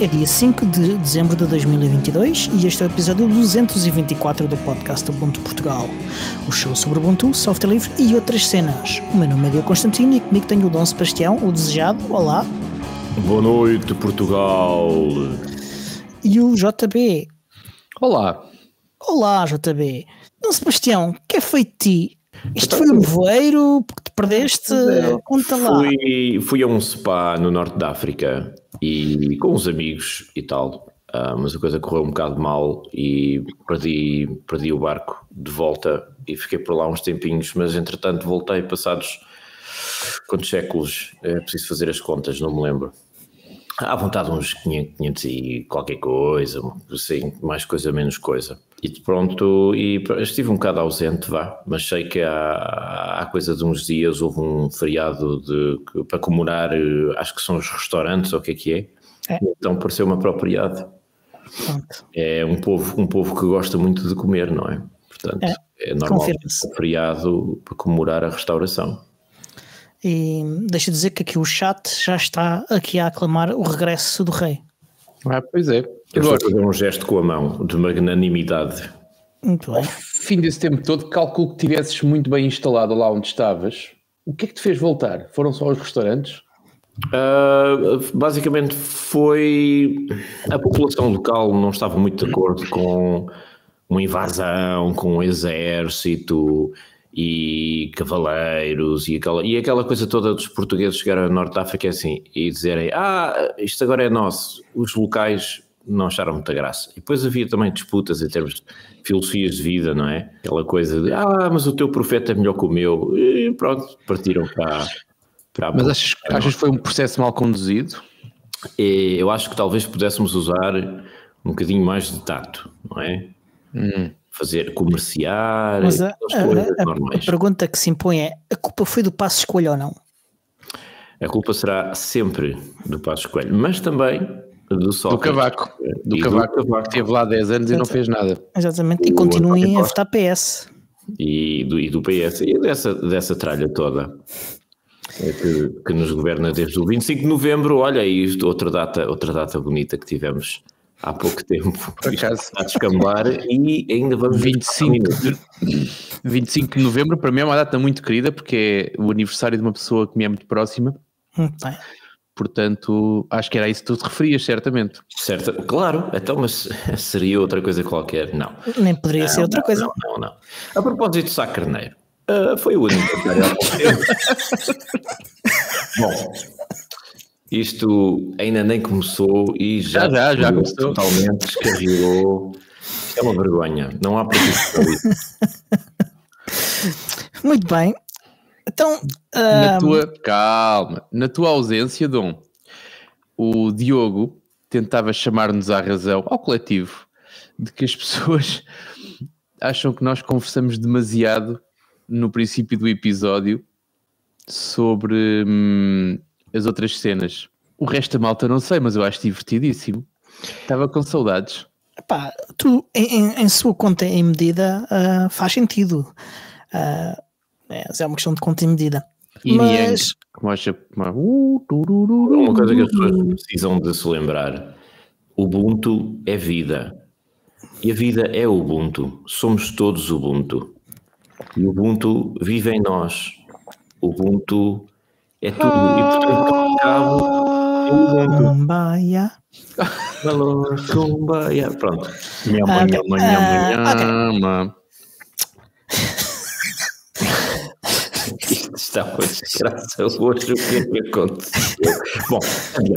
É dia 5 de dezembro de 2022 e este é o episódio 224 do podcast Ubuntu Portugal, o show sobre Ubuntu, software livre e outras cenas. O meu nome é Diogo Constantino e comigo tenho o Dom Sebastião, o desejado. Olá. Boa noite, Portugal. E o JB. Olá. Olá, JB. Dom Sebastião, que é feito de ti? Isto foi um voeiro porque te perdeste? Conta lá. Fui, fui a um spa no norte da África e com uns amigos e tal, uh, mas a coisa correu um bocado mal e perdi, perdi o barco de volta e fiquei por lá uns tempinhos, mas entretanto voltei passados quantos séculos? É preciso fazer as contas, não me lembro. À vontade uns 500, 500 e qualquer coisa, assim, mais coisa, menos coisa. E pronto, e estive um bocado ausente, vá, mas sei que há, há coisa de uns dias houve um feriado de, para comemorar, eh, acho que são os restaurantes, ou o que é que é, é. então pareceu-me apropriado. Pronto. É um povo, um povo que gosta muito de comer, não é? Portanto, é, é normal um feriado para comemorar a restauração. E deixa dizer que aqui o chat já está aqui a aclamar o regresso do rei. Ah, pois é. Eu vou fazer um gesto com a mão de magnanimidade. Muito bem. Ao fim desse tempo todo, calculo que tivesses muito bem instalado lá onde estavas. O que é que te fez voltar? Foram só os restaurantes? Uh, basicamente foi a população local não estava muito de acordo com uma invasão, com um exército e cavaleiros e aquela, e aquela coisa toda dos portugueses chegarem ao Norte de África assim, e dizerem ah, isto agora é nosso. Os locais não acharam muita graça. E depois havia também disputas em termos de filosofias de vida, não é? Aquela coisa de ah, mas o teu profeta é melhor que o meu. E pronto, partiram para, para Mas achas, achas que foi um processo mal conduzido? E eu acho que talvez pudéssemos usar um bocadinho mais de tato, não é? Hum fazer comerciar, Mas a, a, a, pergunta que se impõe é: a culpa foi do passo escolha ou não? A culpa será sempre do passo escolha, mas também do Sócrates. Do Cavaco. Do Cavaco, do Cavaco. Teve lá 10 anos Exatamente. e não fez nada. Exatamente, e continuem a votar PS. E do, e do PS, e dessa, dessa tralha toda. É que, que, nos governa desde o 25 de novembro. Olha aí, outra data, outra data bonita que tivemos há pouco tempo. Por acaso. Está a descambar e ainda vamos 25 de, 25 de novembro para mim é uma data muito querida porque é o aniversário de uma pessoa que me é muito próxima. Hum, Portanto, acho que era isso que tu te referias, certamente. Certo, claro, então, mas seria outra coisa qualquer? Não. Nem poderia não, ser outra não, coisa. Não, não, não. A propósito de Sá Carneiro, uh, foi o aniversário há pouco tempo. Bom, isto ainda nem começou e já, já, já, já começou. totalmente descarrilou. É uma vergonha, não há pretexto Muito bem. Então, na tua, calma, na tua ausência, Dom, o Diogo tentava chamar-nos à razão, ao coletivo, de que as pessoas acham que nós conversamos demasiado no princípio do episódio sobre hum, as outras cenas. O resto da malta não sei, mas eu acho divertidíssimo. Estava com saudades. Epá, tu, em, em, sua conta em medida, uh, faz sentido. Uh, é, é uma questão de conta em medida. E mas... Como acha, uh, uma coisa que as pessoas precisam de se lembrar: Ubuntu é vida. E a vida é Ubuntu. Somos todos Ubuntu. E Ubuntu vive em nós. Ubuntu é tudo. E portanto, ao cabo, Kumbaia. Alô, Kumbaia. Pronto. Nhama, ah, nhama, nhama, nhama. Está uma desgraça hoje, o que é que aconteceu? Bom,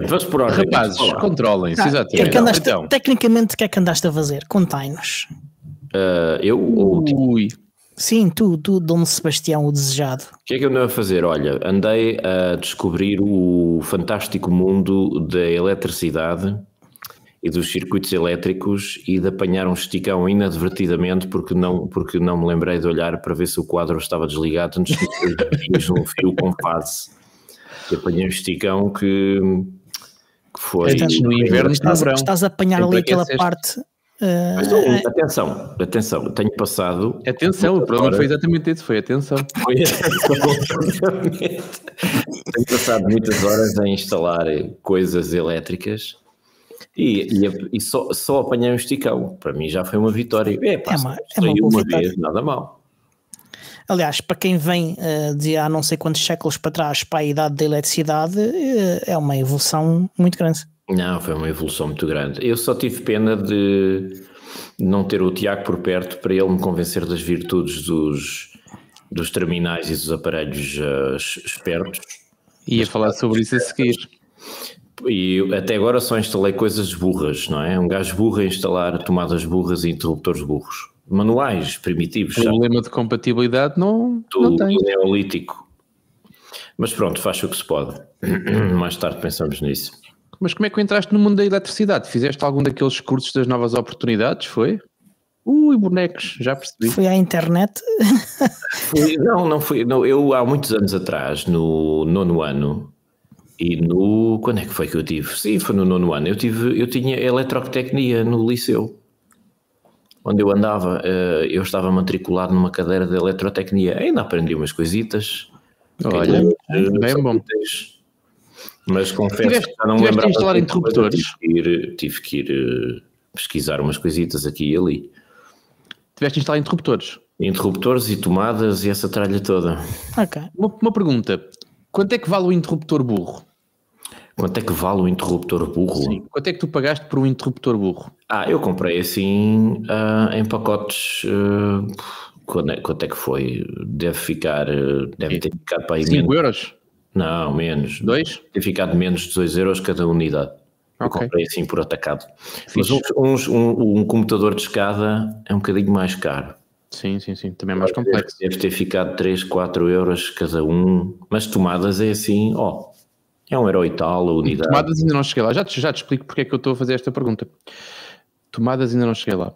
vamos por ordem. Rapazes, controlem-se, ah, exatamente. Que é que andaste, então. Tecnicamente, o que é que andaste a fazer? Contai-nos. Uh, eu ou Ui. Sim, tu, tu, Dom Sebastião, o desejado. O que é que eu andei a fazer? Olha, andei a descobrir o fantástico mundo da eletricidade e dos circuitos elétricos e de apanhar um esticão inadvertidamente porque não, porque não me lembrei de olhar para ver se o quadro estava desligado antes de um fio com fase. E apanhei um esticão que, que foi... Portanto, no inverno estás, estás a apanhar ali aquela parte mas, uh, atenção, atenção, tenho passado. Atenção, o problema foi exatamente isso, foi atenção. Foi atenção, tenho passado muitas horas a instalar coisas elétricas E, e, e só, só apanhei um esticão. Para mim já foi uma vitória. É, pá, É uma- é uma boa uma vitória. vez, nada mal. Aliás, para quem vem uh, de há não sei quantos séculos para trás para a idade da eletricidade, eh, é uma evolução muito grande. Não, foi uma evolução muito grande. Eu só tive pena de não ter o Tiago por perto para ele me convencer das virtudes dos, dos terminais e dos aparelhos es- espertos. Ia falar sobre isso a seguir. E até agora só instalei coisas burras, não é? Um gajo burro a instalar tomadas burras e interruptores burros. Manuais, primitivos, sabe? Problema de compatibilidade não, não tudo tem. neolítico. Mas pronto, faz o que se pode. Mais tarde pensamos nisso. Mas como é que entraste no mundo da eletricidade? Fizeste algum daqueles cursos das novas oportunidades? Foi? Ui, bonecos, já percebi. Fui à internet, Fui- não, não fui. Não, eu há muitos anos atrás, no nono ano, e no. Quando é que foi que eu tive? Sim, foi no nono ano. Eu, tive, eu tinha eletrotecnia no liceu. Onde eu andava, eh, eu estava matriculado numa cadeira de eletrotecnia. Ainda aprendi umas coisitas. Olha, bem bom. Mas confesso Tiveste- que já não me lembrava. instalar interruptores? Tive que ir, tive que ir eh, pesquisar umas coisitas aqui e ali. Tiveste instalar interruptores. Interruptores e tomadas e essa tralha toda. ok. Uma, uma pergunta. Quanto é que vale o interruptor burro? Quanto é que vale o interruptor burro? Quanto é que tu pagaste por um interruptor burro? Ah, eu comprei assim ah, em pacotes. ah, quando é, quanto é que foi? Deve ficar. ah, deve ter ficado para aí 5 menos. euros? Não, menos. Dois? Deve ter ficado menos de 2 euros cada unidade. Eu Ok. comprei assim por atacado. Mas uns- uns- um, um computador de escada é um bocadinho mais caro. Sim, sim, sim. Também é mais complexo. Deve ter ficado 3, 4 euros cada um. Mas tomadas é assim, ó. é um euro e tal a unidade. Tomadas ainda não cheguei lá. Já te, já te explico porque é que eu estou a fazer esta pergunta. Tomadas ainda não cheguei lá.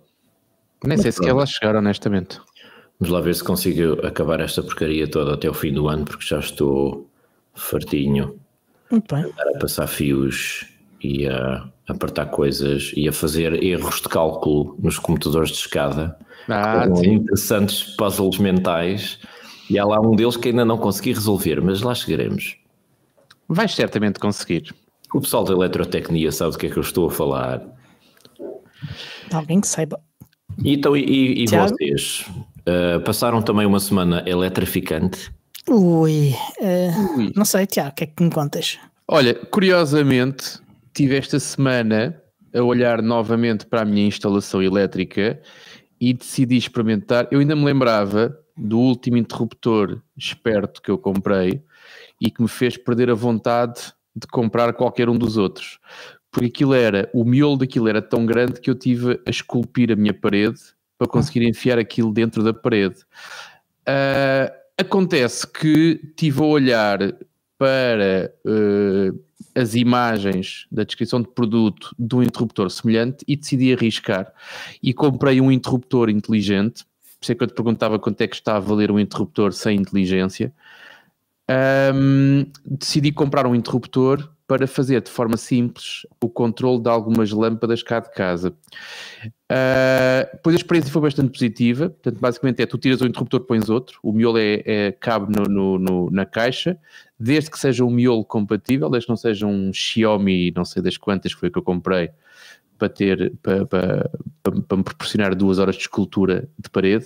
Nem sei se quer lá chegar, honestamente. Vamos lá ver se consigo acabar esta porcaria toda até o fim do ano, porque já estou fartinho Muito bem. a passar fios e a apertar coisas e a fazer erros de cálculo nos computadores de escada. Ah, com sim. interessantes puzzles mentais. E há lá um deles que ainda não consegui resolver, mas lá chegaremos. Vais certamente conseguir. O pessoal da eletrotecnia sabe do que é que eu estou a falar. Alguém que saiba. E então, e, e- vocês? Uh, passaram também uma semana eletrificante? Ui, eh, Ui. não sei, Tiago, o que é que me contas? Olha, curiosamente, tive esta semana a olhar novamente para a minha instalação elétrica e decidi experimentar. Eu ainda me lembrava do último interruptor esperto que eu comprei e que me fez perder a vontade de comprar qualquer um dos outros. Porque aquilo era, o miolo daquilo era tão grande que eu tive a esculpir a minha parede para conseguir enfiar aquilo dentro da parede. Ah, acontece que tive a olhar para eh, as imagens da descrição de produto de um interruptor semelhante e decidi arriscar. E comprei um interruptor inteligente. Por isso é que eu te perguntava quanto é que está a valer um interruptor sem inteligência. Ahm, decidi comprar um interruptor para fazer de forma simples o controle de algumas lâmpadas cá de casa. Uh, depois a experiência foi bastante positiva. Portanto, basicamente é tu tiras o interruptor, pões outro, o miolo é, é- cabe no- no- no- na caixa, desde que seja um miolo compatível, desde que não seja um Xiaomi, não sei das quantas que foi que eu comprei, para ter para, para, para- para me proporcionar duas horas de escultura de parede.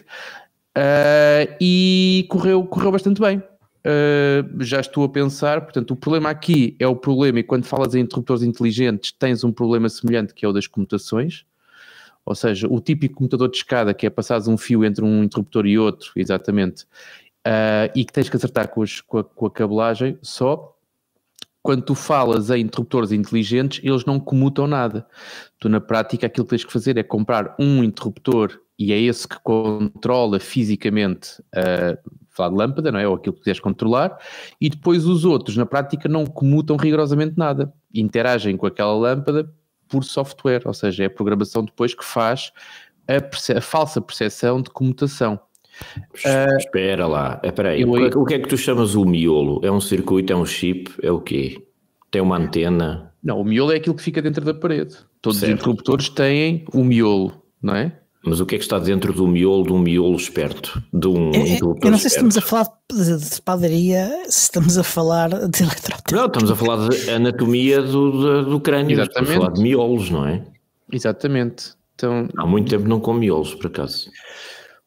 Uh, e correu, correu bastante bem. Uh, já estou a pensar, portanto, o problema aqui é o problema, e quando falas em interruptores inteligentes, tens um problema semelhante que é o das comutações. Ou seja, o típico computador de escada que é passares um fio entre um interruptor e outro, exatamente, ah, e que tens que acertar com, as- com a, com a cabelagem, só quando tu falas em interruptores inteligentes, eles não comutam nada. Tu, na prática, aquilo que tens que fazer é comprar um interruptor e é esse que controla fisicamente a falar de lâmpada, não é? Ou aquilo que quiseres controlar, e depois os outros, na prática, não comutam rigorosamente nada. Interagem com aquela lâmpada por software, ou seja, é a programação depois que faz a, perce- a falsa percepção de comutação. Espera lá, espera aí. eu O aí- que- O que é que tu chamas o miolo? É um circuito, é um chip, é o quê? Tem uma antena? Não, o miolo é aquilo que fica dentro da parede. Todos Certo. os interruptores têm o miolo, não é? Mas o que é que está dentro do miolo de um miolo esperto? De um Eu, eu- interruptor eu não sei se esperto? estamos a falar de, de padaria, se estamos a falar de eletrotécnica. Não, estamos a falar de anatomia do, do, do crânio. Estamos a Exatamente. falar de miolos, não é? Exatamente. Então, Há muito tempo não como miolos, por acaso.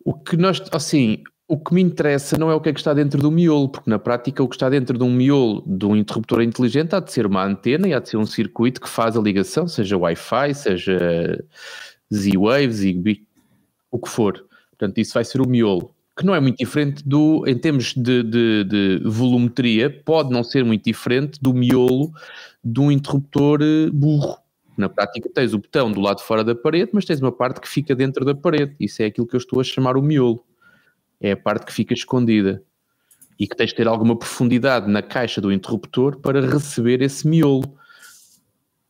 o que nós, assim, o que me interessa não é o que é que está dentro do miolo, porque na prática o que está dentro de um miolo de um interruptor inteligente há de ser uma antena e há de ser um circuito que faz a ligação, seja Wi-Fi, seja Z-Wave, Zigbee, o que for. Portanto, isso vai ser o miolo, que não é muito diferente do, em termos de, de, de volumetria, pode não ser muito diferente do miolo de um interruptor eh, burro. Na prática tens o botão do lado de fora da parede, mas tens uma parte que fica dentro da parede. Isso é aquilo que eu estou a chamar o miolo. É a parte que fica escondida. E que tens de ter alguma profundidade na caixa do interruptor para receber esse miolo.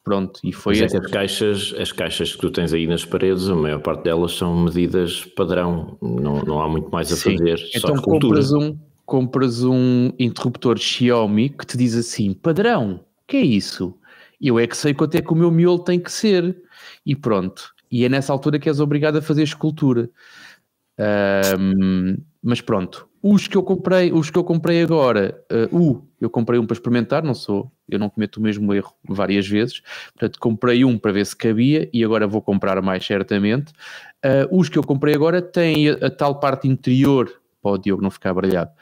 Pronto, e foi Mas é caixas, as caixas que tu tens aí nas paredes, a maior parte delas são medidas padrão. Não, não há muito mais a Sim. fazer. só Então cultura. compras um, compras um interruptor Xiaomi que te diz assim, padrão, que é isso? Eu é que sei quanto é que o meu miolo tem que ser. E pronto. E é nessa altura que és obrigado a fazer escultura. Ahm, mas pronto. Os que eu comprei, os que eu comprei agora, uh, uh, eu comprei um para experimentar, não sou, eu não cometo o mesmo erro várias vezes, portanto comprei um para ver se cabia e agora vou comprar mais certamente. Uh, os que eu comprei agora têm a, a tal parte interior, para o Diogo não ficar brilhado,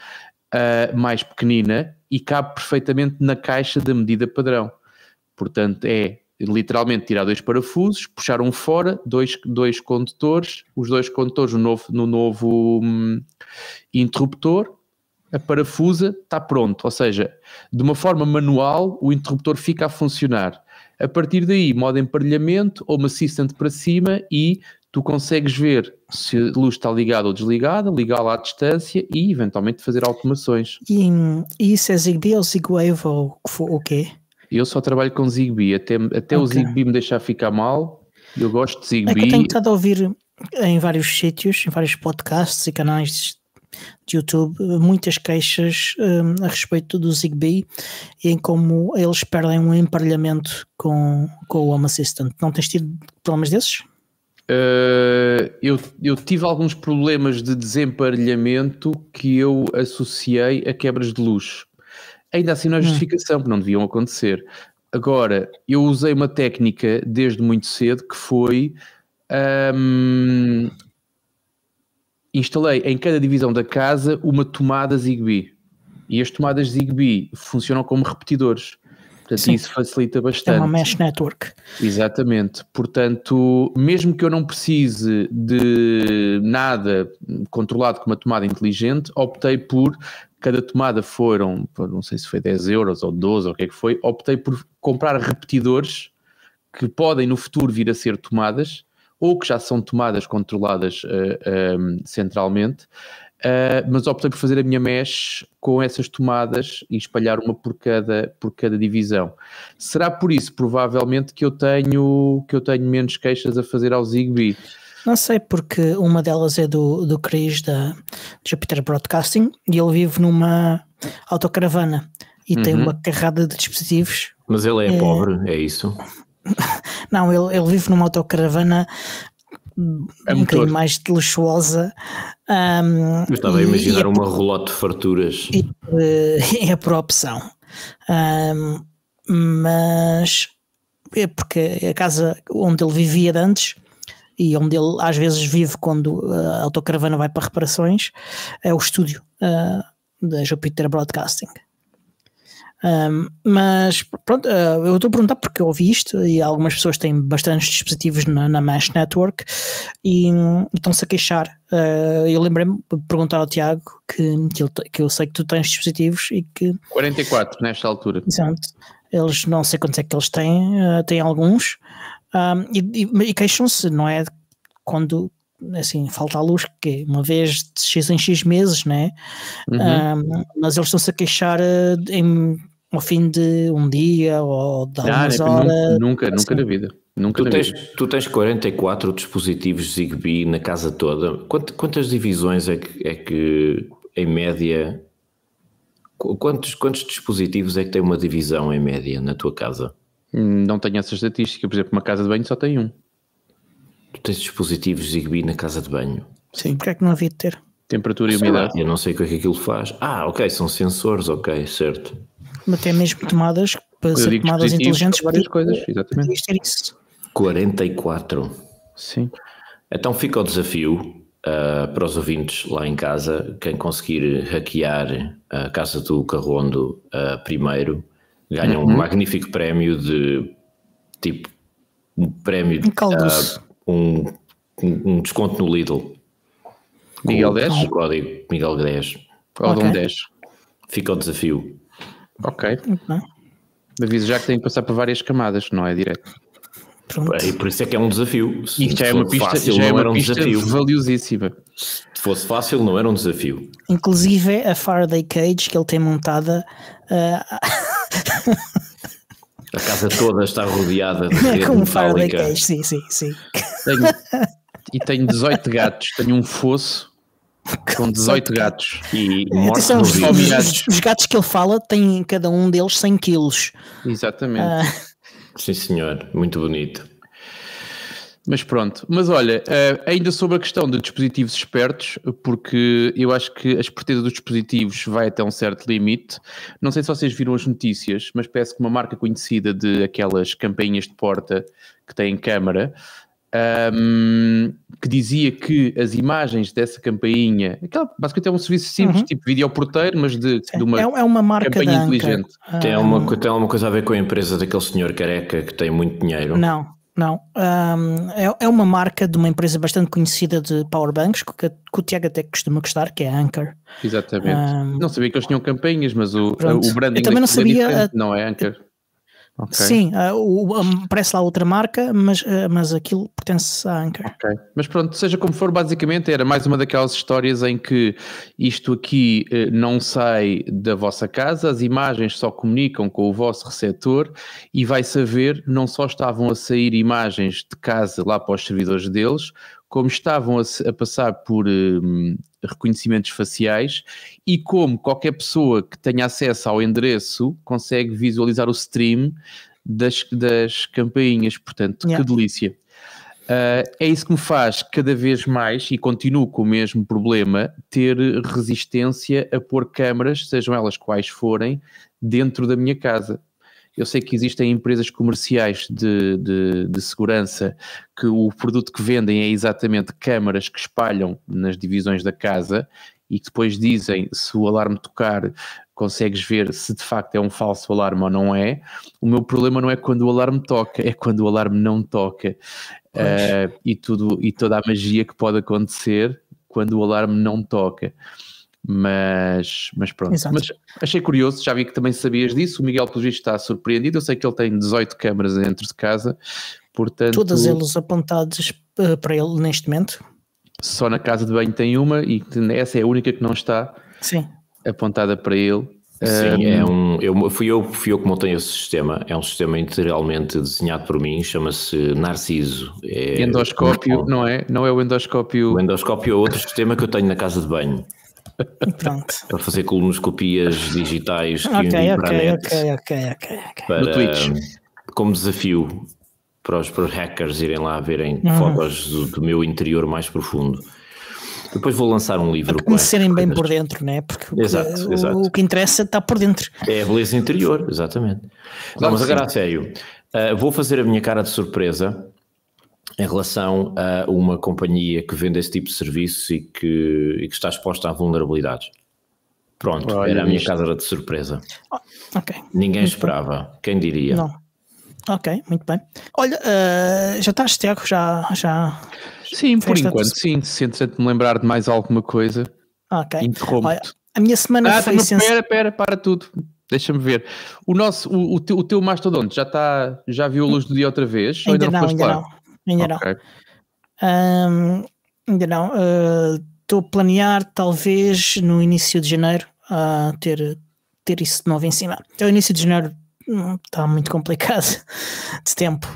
uh, mais pequenina e cabe perfeitamente na caixa da medida padrão. Portanto, é literalmente tirar dois parafusos, puxar um fora, dois, dois condutores, os dois condutores no novo, no novo hum, interruptor, a parafusa está pronto. Ou seja, de uma forma manual, o interruptor fica a funcionar. A partir daí, modo emparelhamento ou uma assistant para cima e tu consegues ver se a luz está ligada ou desligada, ligá-la à distância e eventualmente fazer automações. E, isso é Zigbee ou Zigwave ou o quê? Eu só trabalho com Zigbee, até, até o Ok. Zigbee me deixar ficar mal. Eu gosto de É que eu Zigbee. tenho estado a ouvir em vários sítios, em vários podcasts e canais de YouTube, muitas queixas hum, a respeito do Zigbee e em como eles perdem um emparelhamento com, com o Home Assistant. Não tens tido problemas desses? Uh, eu, eu tive alguns problemas de desemparelhamento que eu associei a quebras de luz. Ainda assim não é justificação, porque não deviam acontecer. Agora, eu usei uma técnica desde muito cedo que foi hum, instalei em cada divisão da casa uma tomada Zigbee. E as tomadas Zigbee funcionam como repetidores. Portanto, Sim. isso facilita É bastante. uma mesh network. Exatamente. Portanto, mesmo que eu não precise de nada controlado com uma tomada inteligente, optei por cada tomada foram, não sei se foi 10 euros ou 12 ou o que é que foi, optei por comprar repetidores que podem no futuro vir a ser tomadas ou que já são tomadas controladas eh, eh, centralmente, eh, mas optei por fazer a minha mesh com essas tomadas e espalhar uma por cada, por cada divisão. Será por isso, provavelmente, que eu tenho, que eu tenho menos queixas a fazer ao Zigbee. Não sei, porque uma delas é do, do Chris da Jupiter Broadcasting e ele vive numa autocaravana e tem Uhum. uma carrada de dispositivos. Mas ele é, É. pobre, é isso? Não, ele, ele vive numa autocaravana É um motor. bocadinho mais luxuosa. hum, Eu estava a imaginar é uma rolote de farturas. e, eh, é por opção. Ahm, mas é porque a casa onde ele vivia de antes e onde ele às vezes vive quando a autocaravana vai para reparações é o estúdio ah, da Jupiter Broadcasting. Ahm, mas pronto, ah, eu estou a perguntar porque eu ouvi isto e algumas pessoas têm bastantes dispositivos na, na Mesh Network e hum, estão-se a queixar. Ah, eu lembrei-me de perguntar ao Tiago que, que, ele que eu sei que tu tens dispositivos e que 44 nesta altura. Exato. Eles não sei quantos é que eles têm, eh, têm alguns, e, e- e queixam-se, não é? Quando assim falta a luz, que é uma vez de X em X meses, né? Uhum. Ahm, mas eles estão-se a queixar eh, em, ao fim de um dia ou de Ah, algumas né, horas. nunca, nunca, assim. nunca na vida. Nunca Tu na tens, vida. tu tens 44 dispositivos Zigbee na casa toda. Quant- Quantas divisões é que, é que em média, qu- quantos, quantos dispositivos é que tem uma divisão em média na tua casa? Não tenho essa estatística. Por exemplo, uma casa de banho só tem um. Tu tens dispositivos Zigbee na casa de banho. Sim. Porque é que não havia de ter? Temperatura e umidade. eu não sei o que é que aquilo faz. Ah, ok, são sensores, ok, certo. Até mesmo tomadas, para Eu ser tomadas inteligentes, várias podia- coisas, exatamente. ter isso. 44. Sim. Então fica o desafio ah, para os ouvintes lá em casa, quem conseguir hackear a casa do Carrondo ah, primeiro, ganha Uhum. um magnífico prémio de tipo um prémio, Um caldoço. ah, um, um- um desconto no Lidl. Miguel o- 10? com O código Miguel 10. Ou de um Ok. 10. Fica o desafio. Ok. Bem. Aviso já que tem que passar por várias camadas, não é direto. Pronto. E por isso é que é um desafio. Se Isto já é uma pista, fácil, já é uma era um pista desafio. valiosíssima. Se fosse fácil, não era um desafio. Inclusive a Faraday Cage que ele tem montada ah, A casa toda está rodeada de rede com Faraday metálica. Cage, sim, sim, sim. Tenho- e tenho 18 gatos. Tenho um fosso com 18 gatos. E mortos Atenção, no os, vídeo. os- Obrigados. os gatos que ele fala têm cada um deles 100 quilos. Exatamente. Ah, Sim, senhor. Muito bonito. Mas pronto, mas olha, eh, ainda sobre a questão de dispositivos espertos, porque eu acho que a esperteza dos dispositivos vai até um certo limite. Não sei se vocês viram as notícias, mas parece que uma marca conhecida de aquelas campainhas de porta que têm câmara, ahm, que dizia que as imagens dessa campainha, aquela basicamente é um serviço simples, Uhum. tipo videoporteiro, mas de, de uma é, é uma marca campanha inteligente. Tem Ah, alguma, co- tem alguma coisa a ver com a empresa daquele senhor careca que tem muito dinheiro? Não, não. Ahm, é, é uma marca de uma empresa bastante conhecida de powerbanks, que, que o Tiago até costuma gostar, que é a Anker. Exatamente. Ahm, Não sabia que eles tinham campanhas, mas o, Pronto. o branding Eu também não é sabia, diferente, não é Anchor? Ok. Sim, ah, o- parece lá outra marca, mas, ah, mas aquilo pertence à Anker. Ok. Mas pronto, seja como for, basicamente era mais uma daquelas histórias em que isto aqui eh, não sai da vossa casa, as imagens só comunicam com o vosso receptor e vai saber, não só estavam a sair imagens de casa lá para os servidores deles, como estavam a, a passar por hum, reconhecimentos faciais e como qualquer pessoa que tenha acesso ao endereço consegue visualizar o stream das, das campainhas. Portanto, Yeah. que delícia. Uh, é isso que me faz cada vez mais, e continuo com o mesmo problema, ter resistência a pôr câmaras, sejam elas quais forem, dentro da minha casa. Eu sei que existem empresas comerciais de, de, de segurança que o produto que vendem é exatamente câmaras que espalham nas divisões da casa e que depois dizem se o alarme tocar consegues ver se de facto é um falso alarme ou não é. O meu problema não é quando o alarme toca, é quando o alarme não toca. Uh, e, tudo, e toda a magia que pode acontecer quando o alarme não toca. Mas, mas pronto. Exato. Mas achei curioso, já vi que também sabias disso. O Miguel, pelo visto, está surpreendido. Eu sei que ele tem 18 câmaras dentro de casa, portanto, Todas elas apontadas ah, para ele neste momento. só na casa de banho tem uma e essa é a única que não está Sim. apontada para ele. Sim, é um, eu, fui, eu, fui eu que montei esse sistema. É um sistema integralmente desenhado por mim, chama-se Narciso. É endoscópio, não é? Não é o endoscópio. O endoscópio é outro sistema que eu tenho na casa de banho Pronto. para fazer colonoscopias digitais que ok, envio para a ok, net ok, ok, ok, ok. para, No Twitch. como desafio para os, para os hackers irem lá verem Uhum. fotos do, do meu interior mais profundo. Depois vou lançar um livro com Conhecerem bem por dentro, né? Porque o, Exato, que, exato. o, o que interessa está por dentro. É a beleza interior, exatamente. Não, mas que agora a sério, uh, vou fazer a minha cara de surpresa em relação a uma companhia que vende esse tipo de serviço e que, e que está exposta a vulnerabilidades. Pronto, Olha era a minha isto. cara de surpresa. Ok. Ninguém esperava, quem diria? Não. Ok, muito bem. Olha, ah, já estás, Tiago? Já, já. Sim, por enquanto, sim. Se entretanto me lembrar de mais alguma coisa, Ok. Olha, interrompo-te. a minha semana Ah, foi não, essencial. pera, pera, para tudo. Deixa-me ver. O nosso, o, o, teu, o teu mastodonte já está, já viu a luz do dia outra vez? Ou Ainda não, foste ainda não. Ainda não. Ahm, ainda não. Ah, Estou a planear, talvez no início de janeiro, a ter, ter isso de novo em cima. Até o início de janeiro hum, está muito complicado de tempo.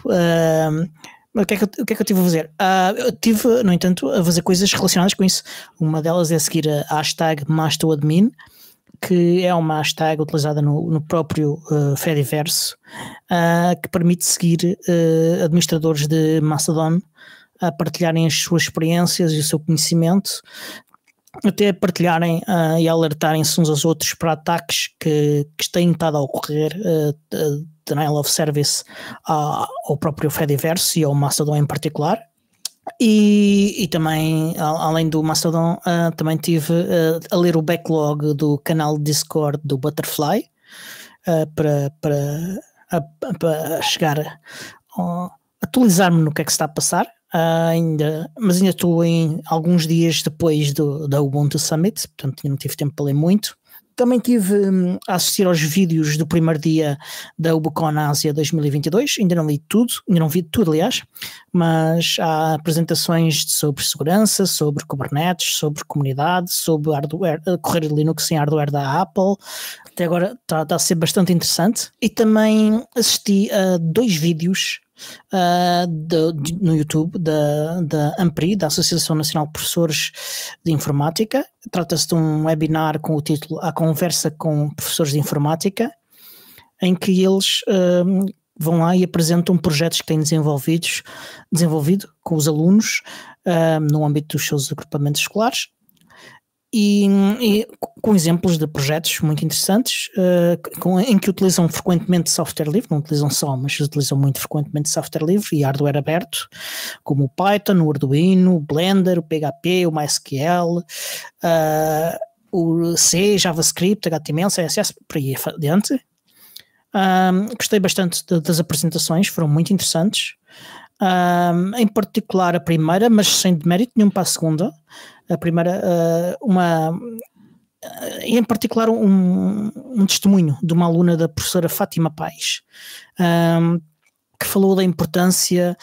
O que, é que eu, o que é que eu tive a fazer? Ah, eu tive, no entanto, a fazer coisas relacionadas com isso. Uma delas é seguir a hashtag MastoAdmin, que é uma hashtag utilizada no, no próprio uh, Fediverso, ah, que permite seguir uh, administradores de Mastodon a partilharem as suas experiências e o seu conhecimento, até partilharem uh, e alertarem-se uns aos outros para ataques que, que têm estado a ocorrer, uh, denial of service uh, ao próprio Fediverse e ao Mastodon em particular. E, e também, além do Mastodon, uh, também tive uh, a ler o backlog do canal Discord do Butterfly uh, para, para, para chegar a atualizar-me no que é que está a passar. ainda, mas ainda estou em alguns dias depois do, da Ubuntu Summit, portanto não tive tempo para ler muito. Também tive hum, a assistir aos vídeos do primeiro dia da UBCON Ásia 2022, ainda não li tudo, ainda não vi tudo, aliás, mas há apresentações sobre segurança, sobre Kubernetes, sobre comunidade, sobre hardware, eh, correr Linux em hardware da Apple. Até agora está, tá a ser bastante interessante. E também assisti a dois vídeos uh, de, de, no YouTube da, da AMPRI, da Associação Nacional de Professores de Informática. Trata-se de um webinar com o título A Conversa com Professores de Informática, em que eles uh, vão lá e apresentam projetos que têm desenvolvidos, desenvolvido com os alunos uh, no âmbito dos seus agrupamentos escolares e, e, com exemplos de projetos muito interessantes uh, com, em que utilizam frequentemente software livre, não utilizam só, mas utilizam muito frequentemente software livre e hardware aberto, como o Python, o Arduino, o Blender, o PHP, o MySQL, uh, o C, JavaScript, HTML, CSS, por aí adiante. Um, gostei bastante de, das apresentações, foram muito interessantes. Um, em particular a primeira, mas sem demérito nenhum para a segunda. A primeira, uh, uma, em particular um, um, testemunho de uma aluna da professora Fátima Pais, um, que falou da importância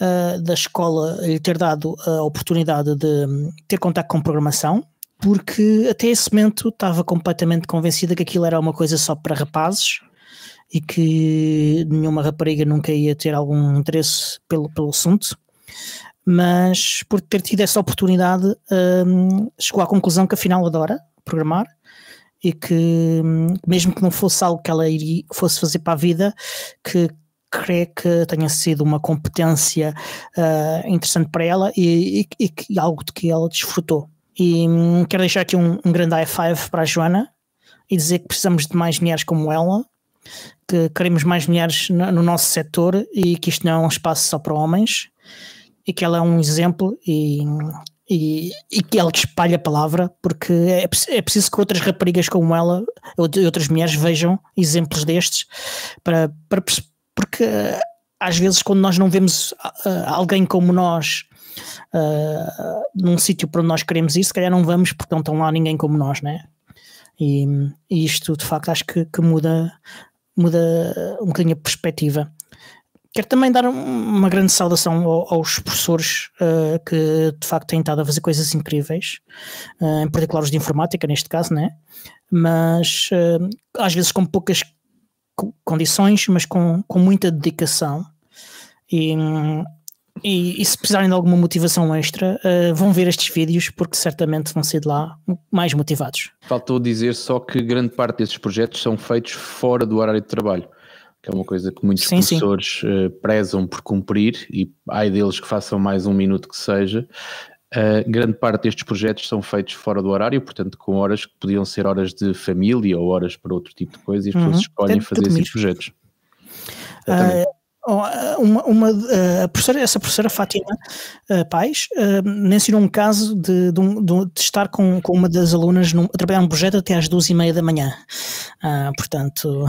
uh, da escola lhe ter dado a oportunidade de ter contato com programação, porque até esse momento estava completamente convencida que aquilo era uma coisa só para rapazes e que nenhuma rapariga nunca ia ter algum interesse pelo, pelo assunto mas por ter tido essa oportunidade um, chegou à conclusão que afinal adora programar e que hum, mesmo que não fosse algo que ela iria, fosse fazer para a vida, que crê que tenha sido uma competência uh, interessante para ela e, e, e, algo de que ela desfrutou. E hum, quero deixar aqui um, um grande high five para a Joana e dizer que precisamos de mais mulheres como ela, que queremos mais mulheres no, no nosso setor e que isto não é um espaço só para homens e que ela é um exemplo e, e, e que ela espalha a palavra, porque é, é preciso que outras raparigas como ela e outras mulheres vejam exemplos destes, para, para, porque às vezes quando nós não vemos uh, alguém como nós uh, num sítio para onde nós queremos ir, se calhar não vamos porque não estão lá ninguém como nós, né? E, e isto de facto acho que, que muda, muda um bocadinho a perspectiva. Quero também dar uma grande saudação aos professores uh, que de facto têm estado a fazer coisas incríveis, uh, em particular os de informática, neste caso, né? mas uh, às vezes com poucas condições, mas com, com muita dedicação. E, e, e, se precisarem de alguma motivação extra, vão ver estes vídeos porque certamente vão ser de lá mais motivados. Faltou dizer só que grande parte desses projetos são feitos fora do horário de trabalho que é uma coisa que muitos sim, professores sim. Uh, prezam por cumprir, e ai deles que façam mais um minuto que seja. Uh, grande parte destes projetos são feitos fora do horário, portanto, com horas que podiam ser horas de família ou horas para outro tipo de coisa, e as uhum. pessoas escolhem fazer esses projetos. Uh, uma, uma a professora, essa professora Fátima uh, Pais uh, mencionou um caso de, de, um, de, estar com, com uma das alunas num, a trabalhar num projeto até às duas e meia da manhã. Uh, portanto,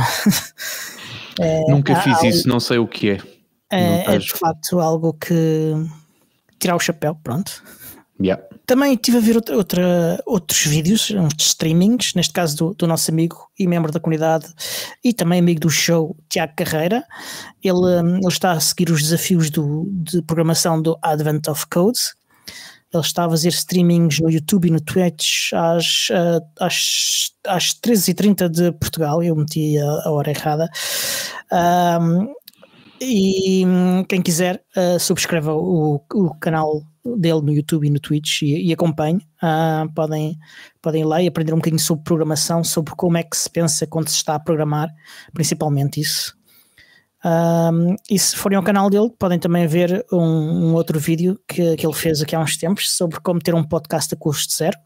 É, Nunca fiz algo, isso, não sei o que é. É, é de facto algo que tirar o chapéu, pronto. Yeah. Também estive a ver outra, outra, outros vídeos, uns streamings, neste caso do, do, nosso amigo e membro da comunidade e também amigo do show, Tiago Carreira. Ele, hum, ele está a seguir os desafios do, de programação do Advent of Codes, ele está a fazer streamings no YouTube e no Twitch às, uh, às, às 13h30 de Portugal. Eu meti a, a hora errada. Um, e quem quiser, uh, subscreva o, o canal dele no YouTube e no Twitch e, e. Uh, podem, podem ir lá e aprender um bocadinho sobre programação, sobre como é que se pensa quando se está a programar, principalmente isso. E se forem ao canal dele, podem também ver um, um, outro vídeo que, que ele fez aqui há uns tempos sobre como ter um podcast a custo zero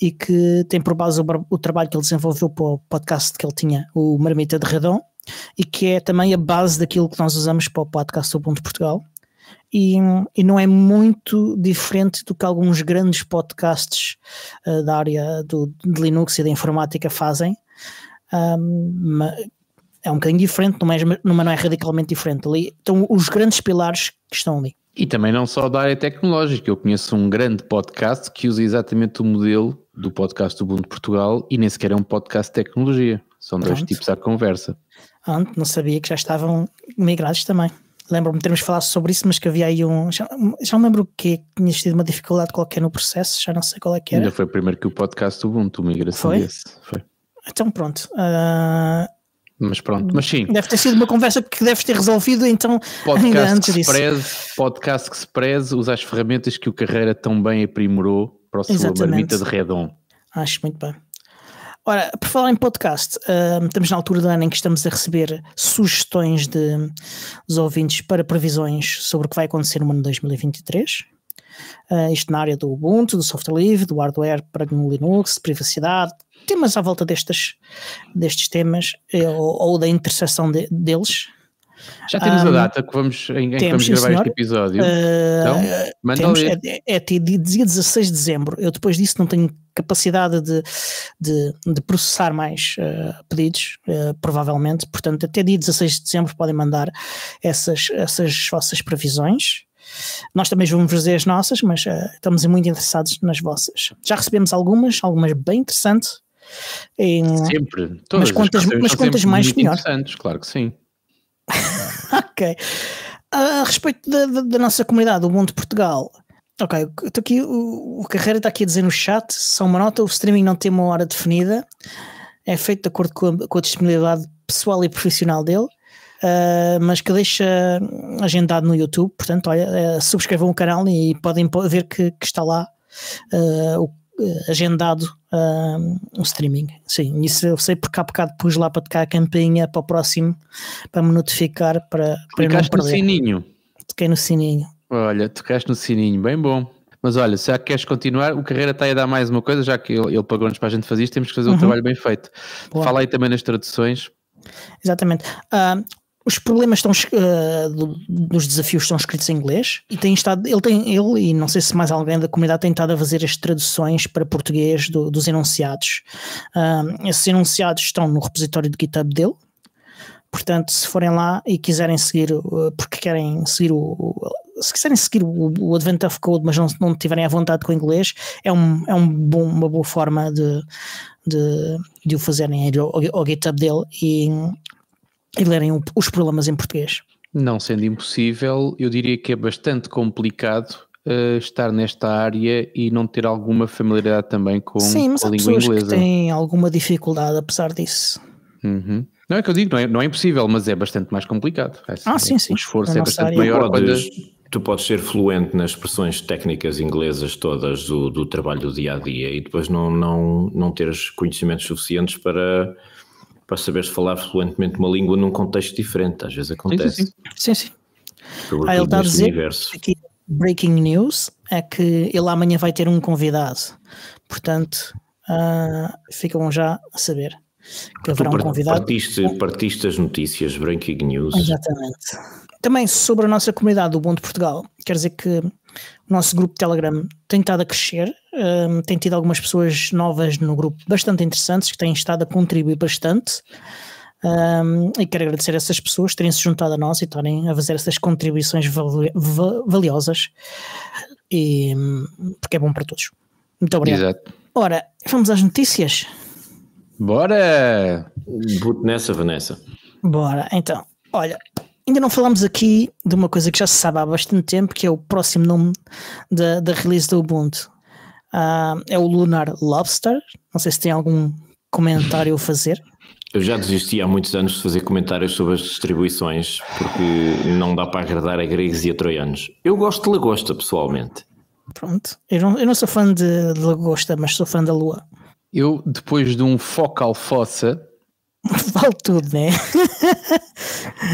e que tem por base o, o trabalho que ele desenvolveu para o podcast que ele tinha, o Marmita de Redon, e que é também a base daquilo que nós usamos para o podcast do Ponto Portugal. E, e, não é muito diferente do que alguns grandes podcasts uh, da área do, de Linux e da informática fazem. Um, é um bocadinho diferente, mas não é radicalmente diferente. Ali estão os grandes pilares que estão ali. E também não só da área tecnológica, eu conheço um grande podcast que usa exatamente o modelo do podcast do Ubuntu Portugal e nem sequer é um podcast de tecnologia, são dois Pronto. tipos à conversa. Pronto, não sabia que já estavam migrados também. Lembro-me de termos falado sobre isso, mas que havia aí um. Já, já me lembro que tinha tido uma dificuldade qualquer no processo, já não sei qual é que era. Ainda foi primeiro que o podcast Ubuntu, migração foi? desse. Foi. Então pronto. Uh, mas pronto, mas sim. Deve ter sido uma conversa que deves ter resolvido, então podcast ainda antes que disso. Preze, podcast que se preze, usa as ferramentas que o Carreira tão bem aprimorou para a sua marmita de redom. Acho muito bem. Ora, por falar em podcast, uh, estamos na altura do ano em que estamos a receber sugestões de, dos ouvintes para previsões sobre o que vai acontecer no ano 2023. Uh, isto na área do Ubuntu, do software livre, do hardware para no Linux, privacidade, temas à volta destes, destes temas eh, ou, ou da interseção de, deles. Já temos um, a data que vamos, em, que vamos gravar senhor. este episódio. Uh, então, manda temos, é, é, é dia 16 de dezembro. Eu depois disso não tenho capacidade de, de, de processar mais uh, pedidos, uh, provavelmente. Portanto, até dia 16 de dezembro podem mandar essas, essas vossas previsões. Nós também vamos fazer as nossas, mas uh, estamos muito interessados nas vossas. Já recebemos algumas, algumas bem interessantes. Em, sempre, todas mas quantas, mas quantas mais melhor. Claro que sim. ok. A respeito da, da, da, nossa comunidade, o Mundo de Portugal. Ok, estou aqui, o, o Carreira está aqui a dizer no chat, só uma nota, o streaming não tem uma hora definida, é feito de acordo com a, com a disponibilidade pessoal e profissional dele, uh, mas que deixa agendado no YouTube, portanto, olha, uh, subscrevam o canal e podem ver que, que está lá uh, o eh, agendado uh, o streaming. Sim, isso eu sei porque há bocado pus lá para tocar a campainha para o próximo para me notificar para, para no sininho. Toquei no sininho. Olha, tocaste no sininho, bem bom. Mas olha, se já queres continuar, o Carreira está a dar mais uma coisa, já que ele, pagou-nos para a gente fazer isto, temos que fazer uhum. um trabalho bem feito. Boa. Fala aí também nas traduções. Exatamente. Uh, os problemas estão, uh, do, dos desafios estão escritos em inglês e tem estado, ele tem, ele e não sei se mais alguém da comunidade tem estado a fazer as traduções para português do, dos enunciados. Esses enunciados estão no repositório de GitHub dele, portanto, se forem lá e quiserem seguir, uh, porque querem seguir o, se quiserem seguir o, o Advent of Code, mas não, não tiverem à vontade com o inglês, é, um, é um bom, uma boa forma de, de, de o fazerem ao, ao GitHub dele e e lerem os problemas em português. Não sendo impossível, eu diria que é bastante complicado uh, estar nesta área e não ter alguma familiaridade também com, Sim, mas a língua inglesa. Que têm alguma dificuldade apesar disso. Uhum. Não é que eu digo, não é, não é impossível, mas é bastante mais complicado. É, ah, sim, sim. O esforço é bastante área. maior. Podes. Tu podes ser fluente nas expressões técnicas inglesas todas do, do trabalho do dia a dia e depois não, não, não teres conhecimentos suficientes para para saberes falar fluentemente uma língua num contexto diferente, às vezes acontece. Sim, sim. sim, sim. Ah, ele está a dizer universo. aqui, breaking news, é que ele amanhã vai ter um convidado, portanto uh, ficam já a saber que haverá um convidado. Partiste, partiste as notícias, breaking news. Exatamente. Também sobre a nossa comunidade do Bom de Portugal, quer dizer que o nosso grupo Telegram tem estado a crescer, um, tem tido algumas pessoas novas no grupo bastante interessantes que têm estado a contribuir bastante. Um, e quero agradecer a essas pessoas terem se juntado a nós e estarem a fazer essas contribuições vali valiosas, e, porque é bom para todos. Muito obrigado. Exato. Ora, vamos às notícias. Bora! Bote nessa, Vanessa. Bora, então. Olha, Ainda não falamos aqui de uma coisa que já se sabe há bastante tempo, que é o próximo nome da, da release do Ubuntu. Uh, é o Lunar Lobster. Não sei se tem algum comentário a fazer. Eu já desisti há muitos anos de fazer comentários sobre as distribuições, porque não dá para agradar a gregos e a troianos. Eu gosto de lagosta, pessoalmente. Pronto. Eu não, eu não sou fã de, de lagosta, mas sou fã da lua. Eu, depois de um focal fossa, Vale tudo, né?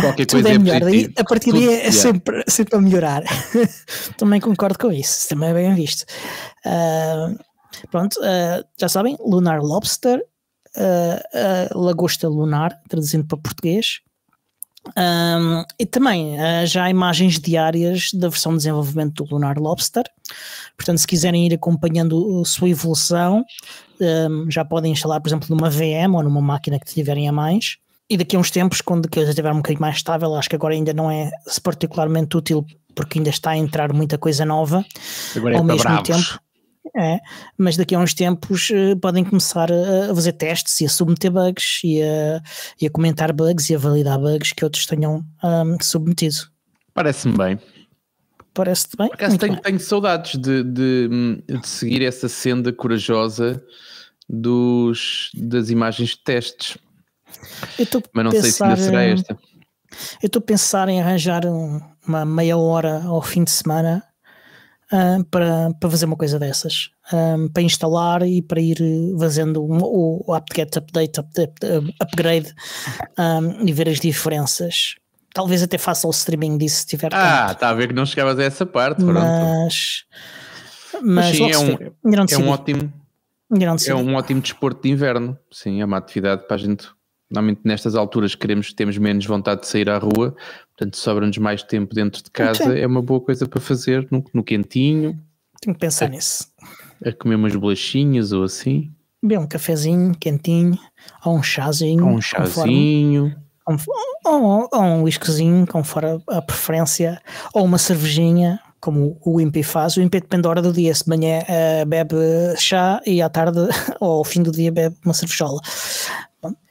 Qualquer tudo coisa é é melhor. Daí, a partir daí é yeah. sempre, sempre a melhorar. também concordo com isso, também é bem visto. Ah, pronto, ah, já sabem, Lunar Lobster, ah, lagosta lunar, traduzindo para português. Um, e também ah, já há imagens diárias da versão de desenvolvimento do Lunar Lobster. Portanto, se quiserem ir acompanhando a sua evolução, um, já podem instalar, por exemplo, numa VM ou numa máquina que tiverem a mais. E daqui a uns tempos, quando a coisa estiver um bocadinho mais estável, acho que agora ainda não é particularmente útil porque ainda está a entrar muita coisa nova Agora é ao mesmo bravos. tempo. É, mas daqui a uns tempos eh, podem começar a, a fazer testes e a submeter bugs e a, e a comentar bugs e a validar bugs que outros tenham ahm, submetido. Parece-me bem. Parece-te bem? Muito tenho, bem. tenho saudades de, de- de seguir essa senda corajosa dos, das imagens de testes, mas não sei se ainda será esta. Eu estou a pensar em arranjar um- uma meia hora ao fim de semana ah, para, para fazer uma coisa dessas. Ah, para instalar e para ir fazendo um- o, o apt-get, update, update, upgrade ah, e ver as diferenças. Talvez até faça o streaming disso se tiver Ah, está a ver que não chegavas a essa parte. Pronto. Mas, mas, sim, logo é se um- É um ótimo, é um ótimo desporto de inverno. Sim, é uma atividade para a gente. Normalmente nestas alturas queremos, temos menos vontade de sair à rua, portanto sobra-nos mais tempo dentro de casa. É uma boa coisa para fazer no, no quentinho, Tenho que pensar nisso. a comer umas bolachinhas ou assim, Beber um cafezinho quentinho, ou um chazinho. ou um conforme- chazinho. ou, um whiskyzinho, conforme a preferência, ou uma cervejinha, como o Impi faz. O Impi depende da hora do dia. Se de manhã eh, bebe chá e à tarde ou ao fim do dia bebe uma cervejola.